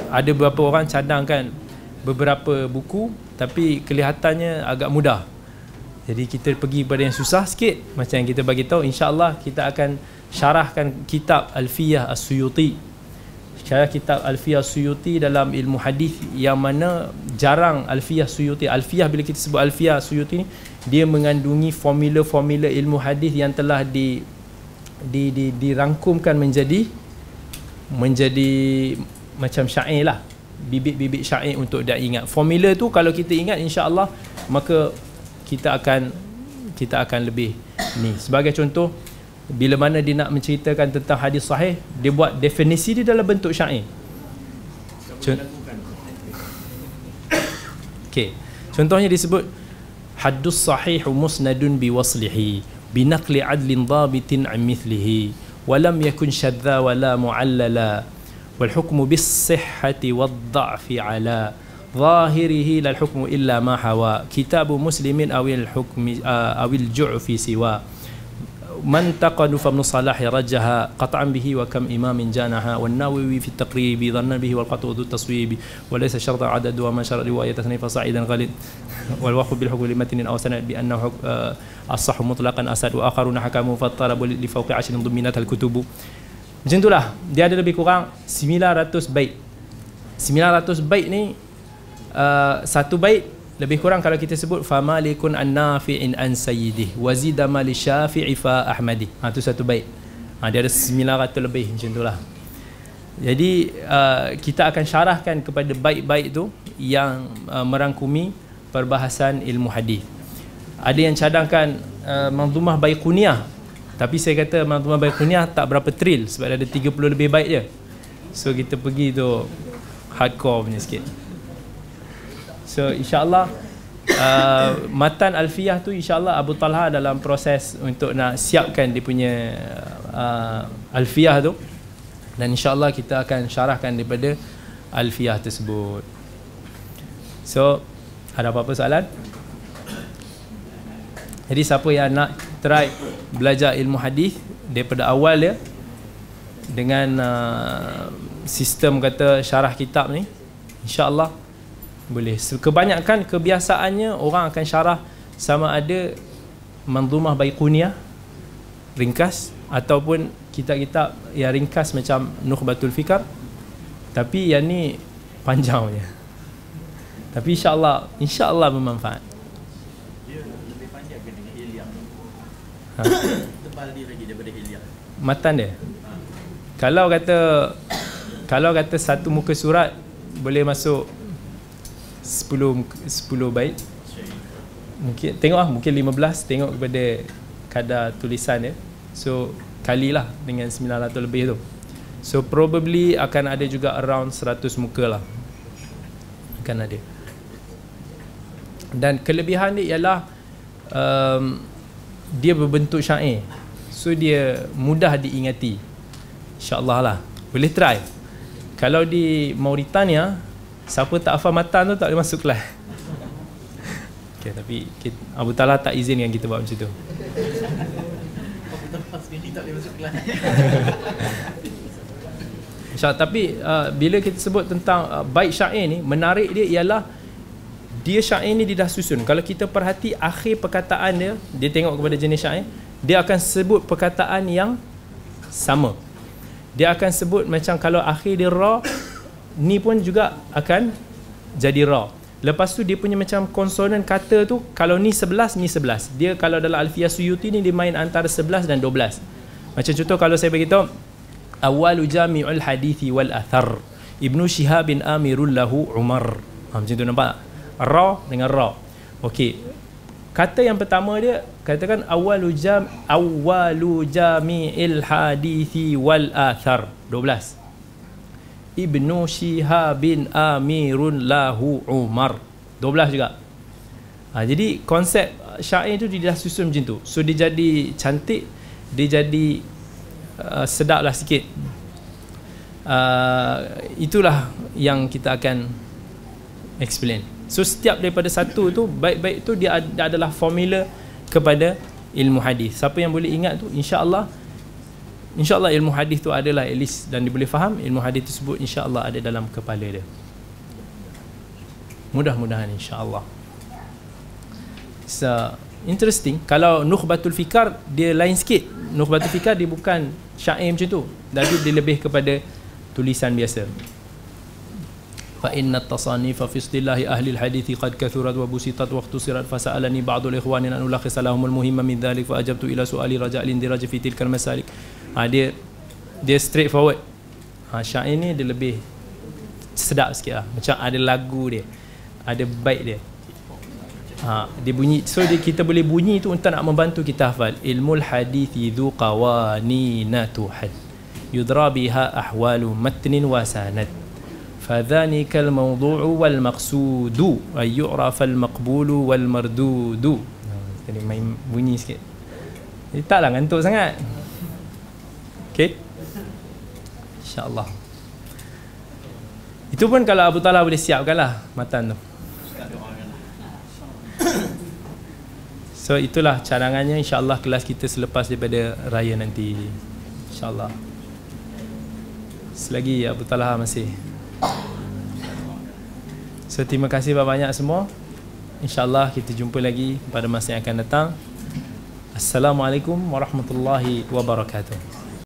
[SPEAKER 1] ada beberapa orang cadangkan beberapa buku tapi kelihatannya agak mudah. Jadi kita pergi pada yang susah sikit macam yang kita bagi tahu insya-Allah kita akan syarahkan kitab Alfiyah As-Suyuti saya kitab Alfiyah Suyuti dalam ilmu hadis yang mana jarang Alfiyah Suyuti Alfiyah bila kita sebut Alfiyah Suyuti ni dia mengandungi formula-formula ilmu hadis yang telah di di di dirangkumkan menjadi menjadi macam syair lah. Bibit-bibit syair untuk dia ingat. Formula tu kalau kita ingat insya-Allah maka kita akan kita akan lebih ni. Sebagai contoh bila mana dia nak menceritakan tentang hadis sahih dia buat definisi dia dalam bentuk syair okay. contohnya disebut hadus sahih musnadun biwaslihi binaqli adlin dhabitin an mithlihi walam yakun syadza wala muallala والحكم بالصحة والضعف على ظاهره لا الحكم إلا ما حوى كتاب مسلم أو الحكم أو الجعف سواه man taqadu fa ibn salah rajaha qat'an bihi wa kam imamin janaha wa nawawi fi at-taqrib dhanna bihi wal qat'u dhu taswib wa laysa syarta adad wa man syarat riwayat tsani fa sa'idan ghalid. Wal waqf bil hukm li matnin aw sanad bi annahu uh, as-sah mutlaqan asad wa akharuna hakamu fa tarab li fawqi 'ashrin dhumminat al-kutubu. macam itulah dia ada lebih kurang 900 bait 900 bait ni uh, satu bait lebih kurang kalau kita sebut famalikun an nafi'in an sayyidih wazida mali syafi'i fa ahmadi. Ha tu satu bait. Ha, dia ada 900 lebih macam itulah jadi uh, kita akan syarahkan kepada bait-bait tu yang uh, merangkumi perbahasan ilmu hadis. Ada yang cadangkan uh, manzumah baiquniyah tapi saya kata manzumah baiquniyah tak berapa trill sebab ada 30 lebih bait je. So kita pergi tu hardcore punya sikit So insyaAllah uh, Matan Alfiyah tu insyaAllah Abu Talha dalam proses untuk nak siapkan dia punya uh, Alfiyah tu Dan insyaAllah kita akan syarahkan daripada Alfiyah tersebut So ada apa-apa soalan? Jadi siapa yang nak try belajar ilmu hadis daripada awal dia dengan uh, sistem kata syarah kitab ni insya-Allah boleh. Kebanyakan kebiasaannya orang akan syarah sama ada manzumah baiquniyah ringkas ataupun kitab-kitab yang ringkas macam Nukhbatul Fikar. Tapi yang ni panjang punya tapi insya-Allah insya-Allah bermanfaat.
[SPEAKER 4] Dia lebih panjang ke dengan Hilya
[SPEAKER 1] ha.
[SPEAKER 4] Tebal dia lagi daripada Hilya
[SPEAKER 1] matan dia? Kalau kata kalau kata satu muka surat boleh masuk 10 muka- 10 bait. Mungkin tengok lah mungkin 15 tengok kepada kadar tulisan dia. So kalilah dengan 900 lebih tu. So probably akan ada juga around 100 muka lah. Akan ada. Dan kelebihan dia ialah um, dia berbentuk syair. So dia mudah diingati. insyaAllah lah. Boleh try. Kalau di Mauritania siapa tak hafal matan tu tak boleh masuk kelas. Okay, tapi kita, Abu Talha tak izinkan kita buat macam tu. InsyaAllah tapi uh, bila kita sebut tentang uh, bait syair ni menarik dia ialah dia syair ni dia dah susun. Kalau kita perhati akhir perkataan dia dia tengok kepada jenis syair dia akan sebut perkataan yang sama. Dia akan sebut macam kalau akhir dia ra ni pun juga akan jadi ra lepas tu dia punya macam konsonan kata tu kalau ni 11 ni 11 dia kalau dalam Alfiyah Suyuti ni dia main antara 11 dan 12 macam contoh kalau saya beritahu awalu jami'ul hadithi wal athar. Ibnu Shihab bin Amirul lahu Umar. Ha, macam tu nampak ra dengan ra okey. Kata yang pertama dia katakan awalu jam awalu jami'il hadithi wal athar. 12 Ibnu Shihab bin Amirun lahu Umar. 12 juga. Ha, jadi konsep syair tu dia dah susun macam tu. So dia jadi cantik dia jadi uh, sedap lah sikit. Uh, itulah yang kita akan explain. So setiap daripada satu tu baik-baik tu dia ad- adalah formula kepada ilmu hadis. Siapa yang boleh ingat tu insya-Allah insya-Allah ilmu hadis tu adalah at least dan dia boleh faham ilmu hadis tersebut insya-Allah ada dalam kepala dia. Mudah-mudahan insya-Allah so interesting. Kalau nukhbatul fikar dia lain sikit. Nukhbatul fikar dia bukan syair macam tu. Tapi dia lebih kepada tulisan biasa. Fa inna at-tasanif fi istilahi ahli al-hadith qad kathurat wa busitat wa ikhtusirat. Fa sa'alani ba'd al-ikhwan an ulakhis lahum al-muhimma min dhalik fa ajabtu ila su'ali raja' al-indiraj fi tilka al-masalik ha, dia dia straightforward ha, syair ni dia lebih sedap sikit lah macam ada lagu dia ada bait dia ha, dia bunyi so dia, kita boleh bunyi tu untuk nak membantu kita hafal ilmul hadithi dhu qawanina tuhad yudra biha ahwalu matnin wa sanad فذلك الموضوع والمقصود أن يعرف المقبول والمردود jadi main bunyi sikit jadi taklah ngantuk sangat Okay InsyaAllah. Itu pun kalau Abu Talha boleh siapkan lah Matan tu. So itulah cadangannya. insyaAllah kelas kita selepas daripada raya nanti. InsyaAllah. Selagi Abu Talha masih. So terima kasih banyak-banyak semua. InsyaAllah kita jumpa lagi pada masa yang akan datang. Assalamualaikum warahmatullahi wabarakatuh